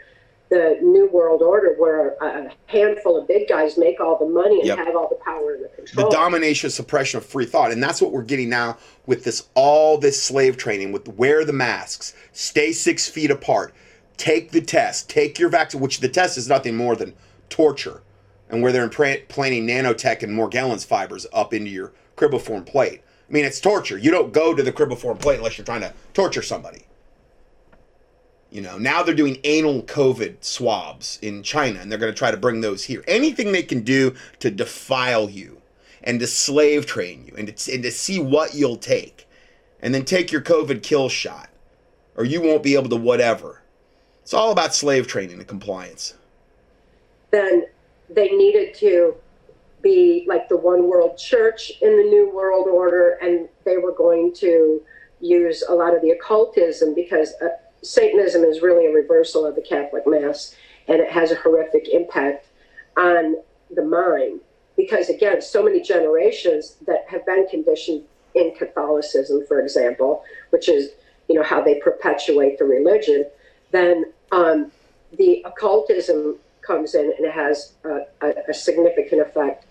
S7: the new world order where a handful of big guys make all the money and yep. have all the power and the control.
S1: The domination, suppression of free thought. And that's what we're getting now with this all this slave training, with wear the masks, stay six feet apart, take the test, take your vaccine, which the test is nothing more than torture. And where they're implanting nanotech and Morgellons fibers up into your cribriform plate. I mean, it's torture. You don't go to the cribriform plate unless you're trying to torture somebody. You know, now they're doing anal COVID swabs in China and they're going to try to bring those here. Anything they can do to defile you and to slave train you and to, and to see what you'll take and then take your COVID kill shot or you won't be able to whatever. It's all about slave training and compliance.
S7: Then they needed to be like the one world church in the new world order and they were going to use a lot of the occultism because uh, satanism is really a reversal of the catholic mass and it has a horrific impact on the mind because again so many generations that have been conditioned in catholicism for example which is you know how they perpetuate the religion then um, the occultism comes in and it has a, a, a significant effect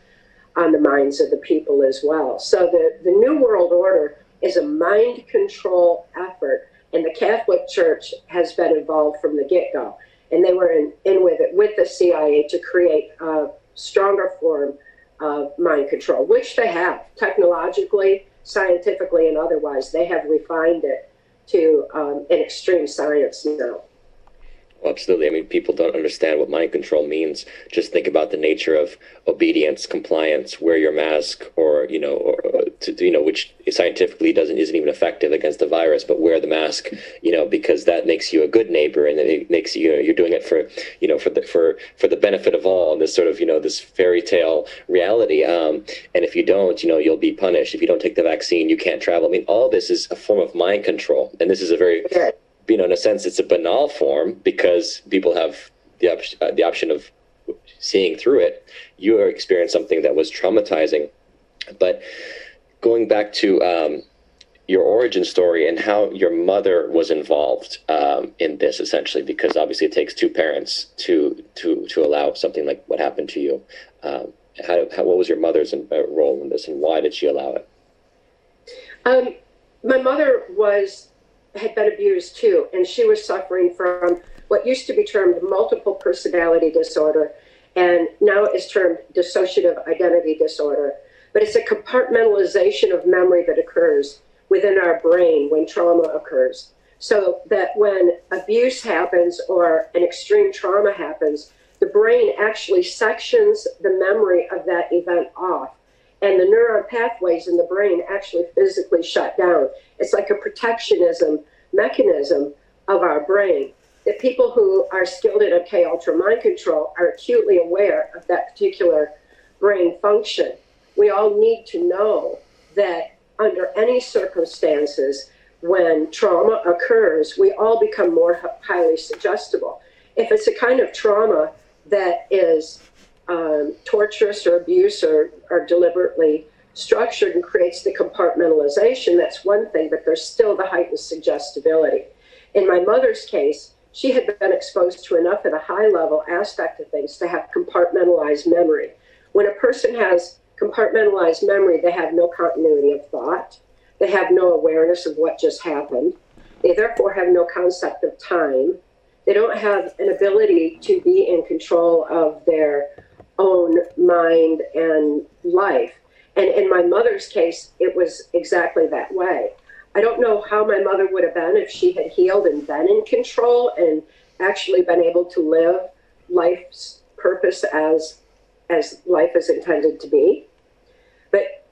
S7: on the minds of the people as well. So the, the New World Order is a mind control effort, and the Catholic Church has been involved from the get go. And they were in, in with it with the CIA to create a stronger form of mind control, which they have technologically, scientifically, and otherwise. They have refined it to um, an extreme science now.
S6: Absolutely. I mean, people don't understand what mind control means. Just think about the nature of obedience, compliance, wear your mask, or you know, or to, you know, which scientifically doesn't isn't even effective against the virus, but wear the mask, you know, because that makes you a good neighbor, and it makes you, you know, you're doing it for, you know, for the for for the benefit of all. And this sort of, you know, this fairy tale reality. Um, and if you don't, you know, you'll be punished. If you don't take the vaccine, you can't travel. I mean, all this is a form of mind control, and this is a very you know, in a sense, it's a banal form because people have the, op- uh, the option of seeing through it. You experienced something that was traumatizing. But going back to um, your origin story and how your mother was involved um, in this, essentially, because obviously it takes two parents to to to allow something like what happened to you. Um, how, how, what was your mother's in, uh, role in this, and why did she allow it?
S7: Um, my mother was had been abused too, and she was suffering from what used to be termed multiple personality disorder, and now is termed dissociative identity disorder. But it's a compartmentalization of memory that occurs within our brain when trauma occurs. So that when abuse happens or an extreme trauma happens, the brain actually sections the memory of that event off and the neuron pathways in the brain actually physically shut down. It's like a protectionism mechanism of our brain. That people who are skilled in MK Ultra mind control are acutely aware of that particular brain function. We all need to know that under any circumstances, when trauma occurs, we all become more highly suggestible. If it's a kind of trauma that is um, torturous or abuse or, or deliberately structured and creates the compartmentalization, that's one thing, but there's still the heightened suggestibility. In my mother's case, she had been exposed to enough at a high level aspect of things to have compartmentalized memory. When a person has compartmentalized memory, they have no continuity of thought, they have no awareness of what just happened, they therefore have no concept of time, they don't have an ability to be in control of their own mind and life. And in my mother's case, it was exactly that way. I don't know how my mother would have been if she had healed and been in control and actually been able to live life's purpose as as life is intended to be. But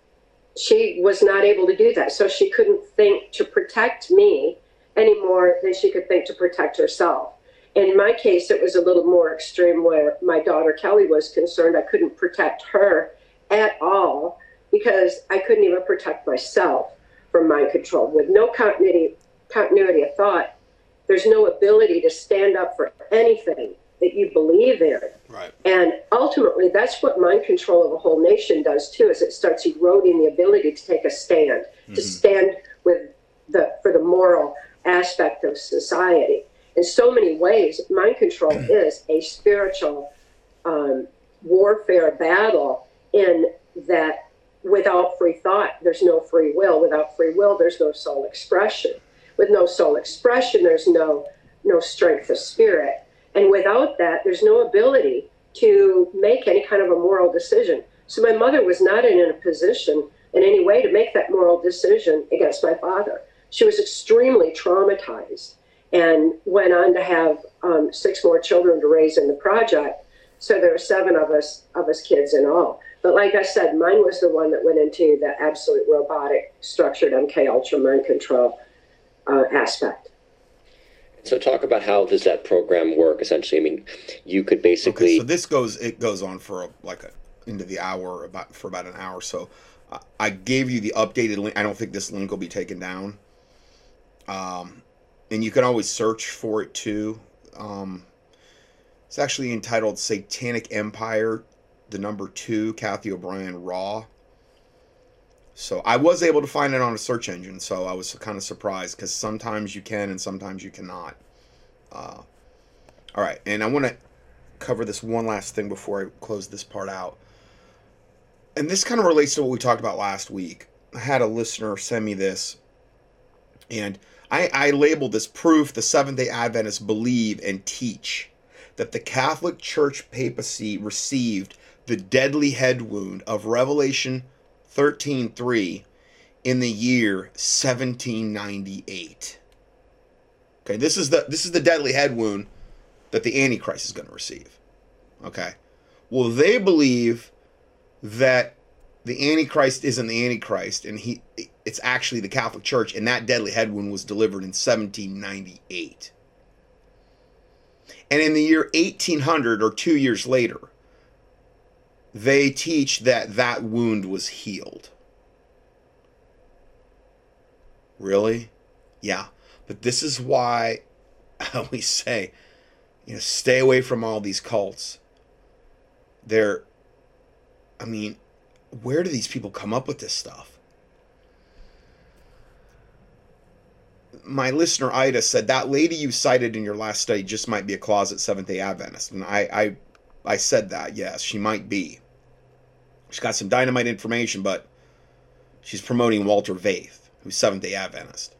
S7: she was not able to do that. So she couldn't think to protect me any more than she could think to protect herself. In my case, it was a little more extreme where my daughter Kelly was concerned. I couldn't protect her at all because I couldn't even protect myself from mind control. With no continuity, continuity of thought, there's no ability to stand up for anything that you believe in.
S1: Right.
S7: And ultimately, that's what mind control of a whole nation does too. Is it starts eroding the ability to take a stand, mm-hmm. to stand with the for the moral aspect of society. In so many ways, mind control is a spiritual um, warfare battle. In that, without free thought, there's no free will. Without free will, there's no soul expression. With no soul expression, there's no no strength of spirit and without that, there's no ability to make any kind of a moral decision. So my mother was not in a position in any way to make that moral decision against my father. She was extremely traumatized and went on to have um, six more children to raise in the project. So there were seven of us of us kids in all. But like I said, mine was the one that went into the absolute robotic, structured MK Ultra mind control uh, aspect.
S6: So talk about how does that program work? Essentially, I mean, you could basically.
S1: Okay, so this goes it goes on for a, like a, into the hour about for about an hour. So uh, I gave you the updated link. I don't think this link will be taken down. Um, and you can always search for it too. Um, it's actually entitled "Satanic Empire," the number two, Cathy O'Brien Raw. So I was able to find it on a search engine, so I was kind of surprised because sometimes you can and sometimes you cannot. Uh, all right, and I want to cover this one last thing before I close this part out. And this kind of relates to what we talked about last week. I had a listener send me this, and I, I this proof the Seventh day Adventists believe and teach that the Catholic Church papacy received the deadly head wound of Revelation 13.3 in the year 1798. Okay, this is the this is the deadly head wound that the Antichrist is going to receive. Okay. Well, they believe that the Antichrist isn't the Antichrist, and he it's actually the Catholic Church, and that deadly head wound was delivered in 1798. And in the year 1800, or two years later, they teach that that wound was healed. Really? Yeah. But this is why we say, you know, stay away from all these cults. They're, I mean, where do these people come up with this stuff? My listener Ida said that lady you cited in your last study just might be a closet Seventh Day Adventist, and I, I, I said that. Yes, she might be. She's got some dynamite information, but she's promoting Walter Veith, who's Seventh day Adventist.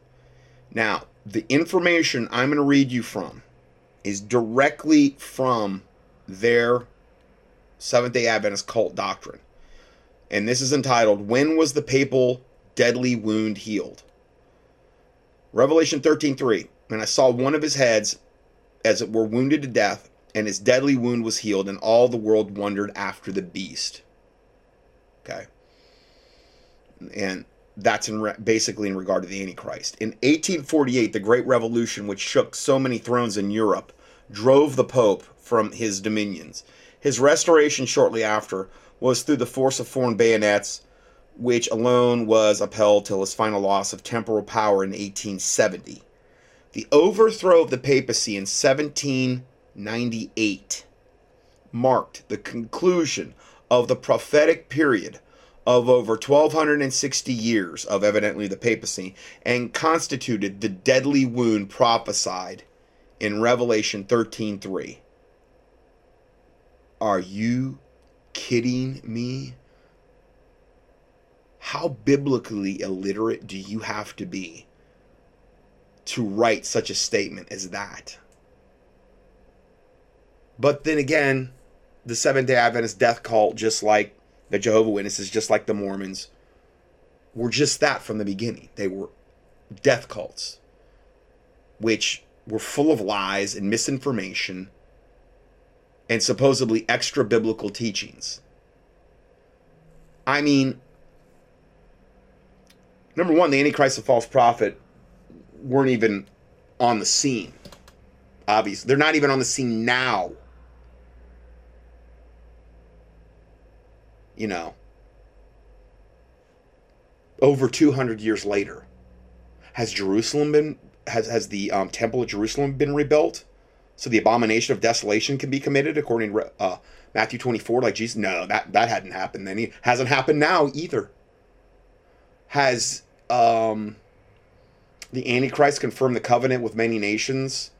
S1: Now, the information I'm going to read you from is directly from their Seventh day Adventist cult doctrine. And this is entitled When Was the Papal Deadly Wound Healed? Revelation 13:3. And I saw one of his heads as it were wounded to death, and his deadly wound was healed, and all the world wondered after the beast. Okay. And that's in re- basically in regard to the Antichrist. In 1848, the Great Revolution, which shook so many thrones in Europe, drove the Pope from his dominions. His restoration shortly after was through the force of foreign bayonets, which alone was upheld till his final loss of temporal power in 1870. The overthrow of the papacy in 1798 marked the conclusion of the prophetic period of over 1260 years of evidently the papacy and constituted the deadly wound prophesied in Revelation 13:3. Are you kidding me? How biblically illiterate do you have to be to write such a statement as that? But then again, the Seventh day Adventist death cult, just like The Jehovah Witnesses, just like the Mormons, were just that from the beginning. They were death cults, which were full of lies and misinformation and supposedly extra biblical teachings. I mean, number one, the Antichrist and false prophet weren't even on the scene. Obviously, they're not even on the scene now. You know, over 200 years later, has Jerusalem been has has the um, temple of Jerusalem been rebuilt? So the abomination of desolation can be committed according to uh, Matthew 24, like Jesus. No, that that hadn't happened then. It hasn't happened now either. Has um, the Antichrist confirmed the covenant with many nations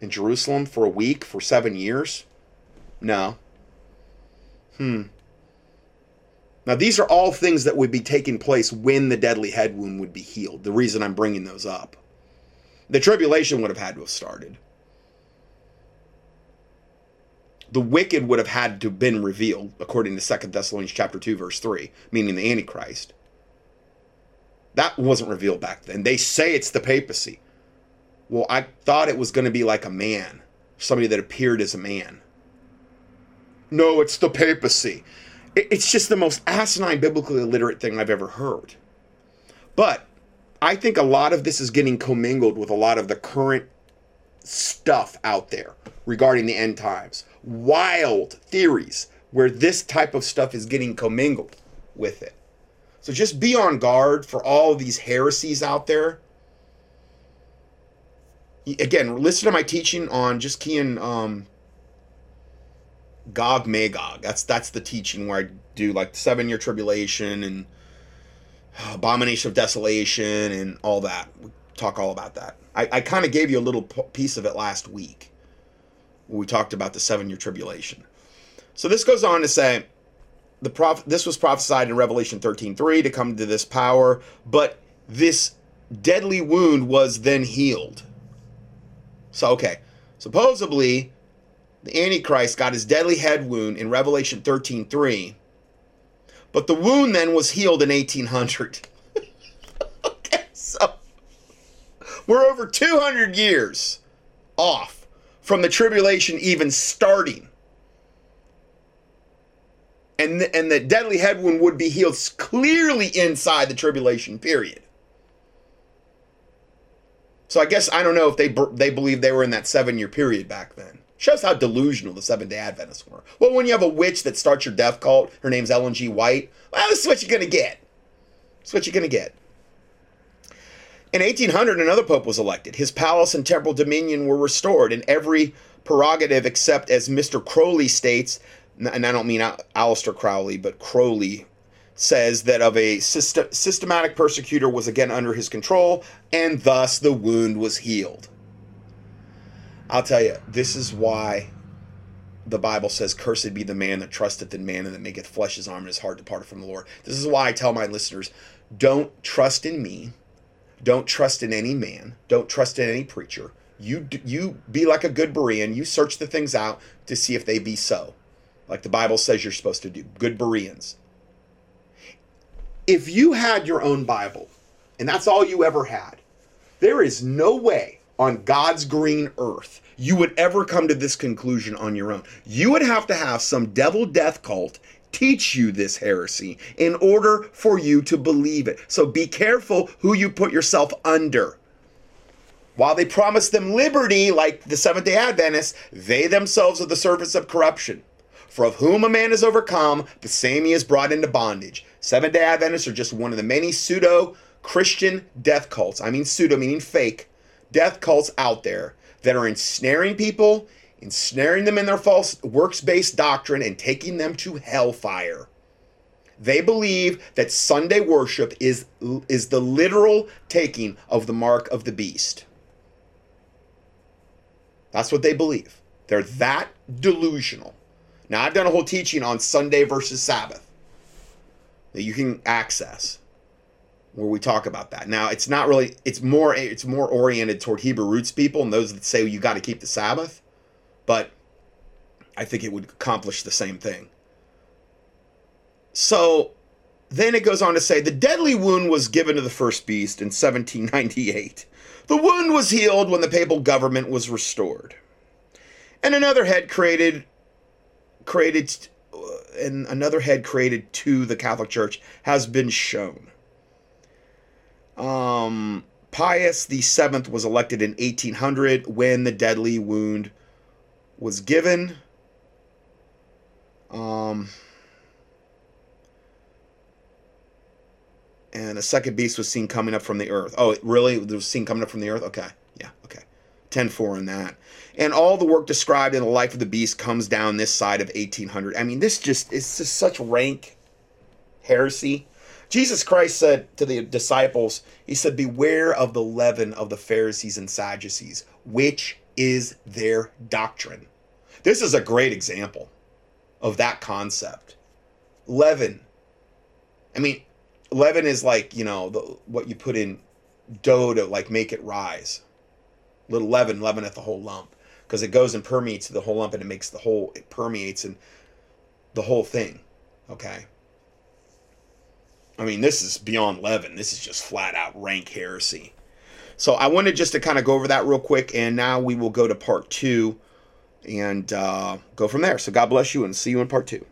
S1: in Jerusalem for a week for seven years? No. Hmm. Now, these are all things that would be taking place when the deadly head wound would be healed. The reason I'm bringing those up. The tribulation would have had to have started. The wicked would have had to have been revealed, according to 2 Thessalonians chapter 2, verse 3, meaning the Antichrist. That wasn't revealed back then. They say it's the papacy. Well, I thought it was going to be like a man, somebody that appeared as a man. No, it's the papacy. It's just the most asinine, biblically illiterate thing I've ever heard. But I think a lot of this is getting commingled with a lot of the current stuff out there regarding the end times. Wild theories where this type of stuff is getting commingled with it. So just be on guard for all these heresies out there. Again, listen to my teaching on just keying um, Gog Magog. That's that's the teaching where I do like the seven year tribulation and abomination of desolation and all that. We talk all about that. I, I kind of gave you a little piece of it last week. When we talked about the seven year tribulation. So this goes on to say the prof- this was prophesied in Revelation 13:3 to come to this power, but this deadly wound was then healed. So okay, supposedly the Antichrist got his deadly head wound in Revelation 13:3, but the wound then was healed in 1800. okay, so we're over 200 years off from the tribulation even starting and the, and the deadly head wound would be healed clearly inside the tribulation period. So I guess I don't know if they they believe they were in that seven year period back then. Shows how delusional the Seventh Day Adventists were. Well, when you have a witch that starts your death cult, her name's Ellen G. White. Well, this is what you're gonna get. That's what you're gonna get. In 1800, another pope was elected. His palace and temporal dominion were restored, and every prerogative, except as Mr. Crowley states, and I don't mean Aleister Crowley, but Crowley says that of a system, systematic persecutor was again under his control, and thus the wound was healed. I'll tell you, this is why the Bible says, Cursed be the man that trusteth in man and that maketh flesh his arm and his heart departed from the Lord. This is why I tell my listeners, don't trust in me. Don't trust in any man. Don't trust in any preacher. You, you be like a good Berean. You search the things out to see if they be so like the Bible says you're supposed to do. Good Bereans. If you had your own Bible, and that's all you ever had, there is no way on God's green earth you would ever come to this conclusion on your own. You would have to have some devil death cult teach you this heresy in order for you to believe it. So be careful who you put yourself under. While they promise them liberty, like the Seventh day Adventists, they themselves are the servants of corruption. For of whom a man is overcome, the same he is brought into bondage. Seventh day Adventists are just one of the many pseudo Christian death cults. I mean, pseudo meaning fake death cults out there that are ensnaring people, ensnaring them in their false works based doctrine, and taking them to hellfire. They believe that Sunday worship is, is the literal taking of the mark of the beast. That's what they believe. They're that delusional. Now, I've done a whole teaching on Sunday versus Sabbath that you can access where we talk about that. Now, it's not really it's more it's more oriented toward Hebrew roots people and those that say well, you got to keep the Sabbath, but I think it would accomplish the same thing. So then it goes on to say the deadly wound was given to the first beast in 1798. The wound was healed when the papal government was restored. And another head created created and another head created to the Catholic Church has been shown. Um, Pius VII was elected in 1800 when the deadly wound was given. Um, and a second beast was seen coming up from the earth. Oh, really? It was seen coming up from the earth? Okay. Yeah, okay. 10 4 in that. And all the work described in the life of the beast comes down this side of 1800. I mean, this just is just such rank heresy. Jesus Christ said to the disciples, He said, Beware of the leaven of the Pharisees and Sadducees, which is their doctrine. This is a great example of that concept. Leaven. I mean, leaven is like you know the, what you put in dough to like make it rise little leaven leaveneth the whole lump because it goes and permeates the whole lump and it makes the whole it permeates and the whole thing okay? I mean this is beyond leaven. This is just flat out rank heresy. So i wanted just to kind of go over that real quick and now we will go to part two and uh, go from there. So god bless you and see you in part two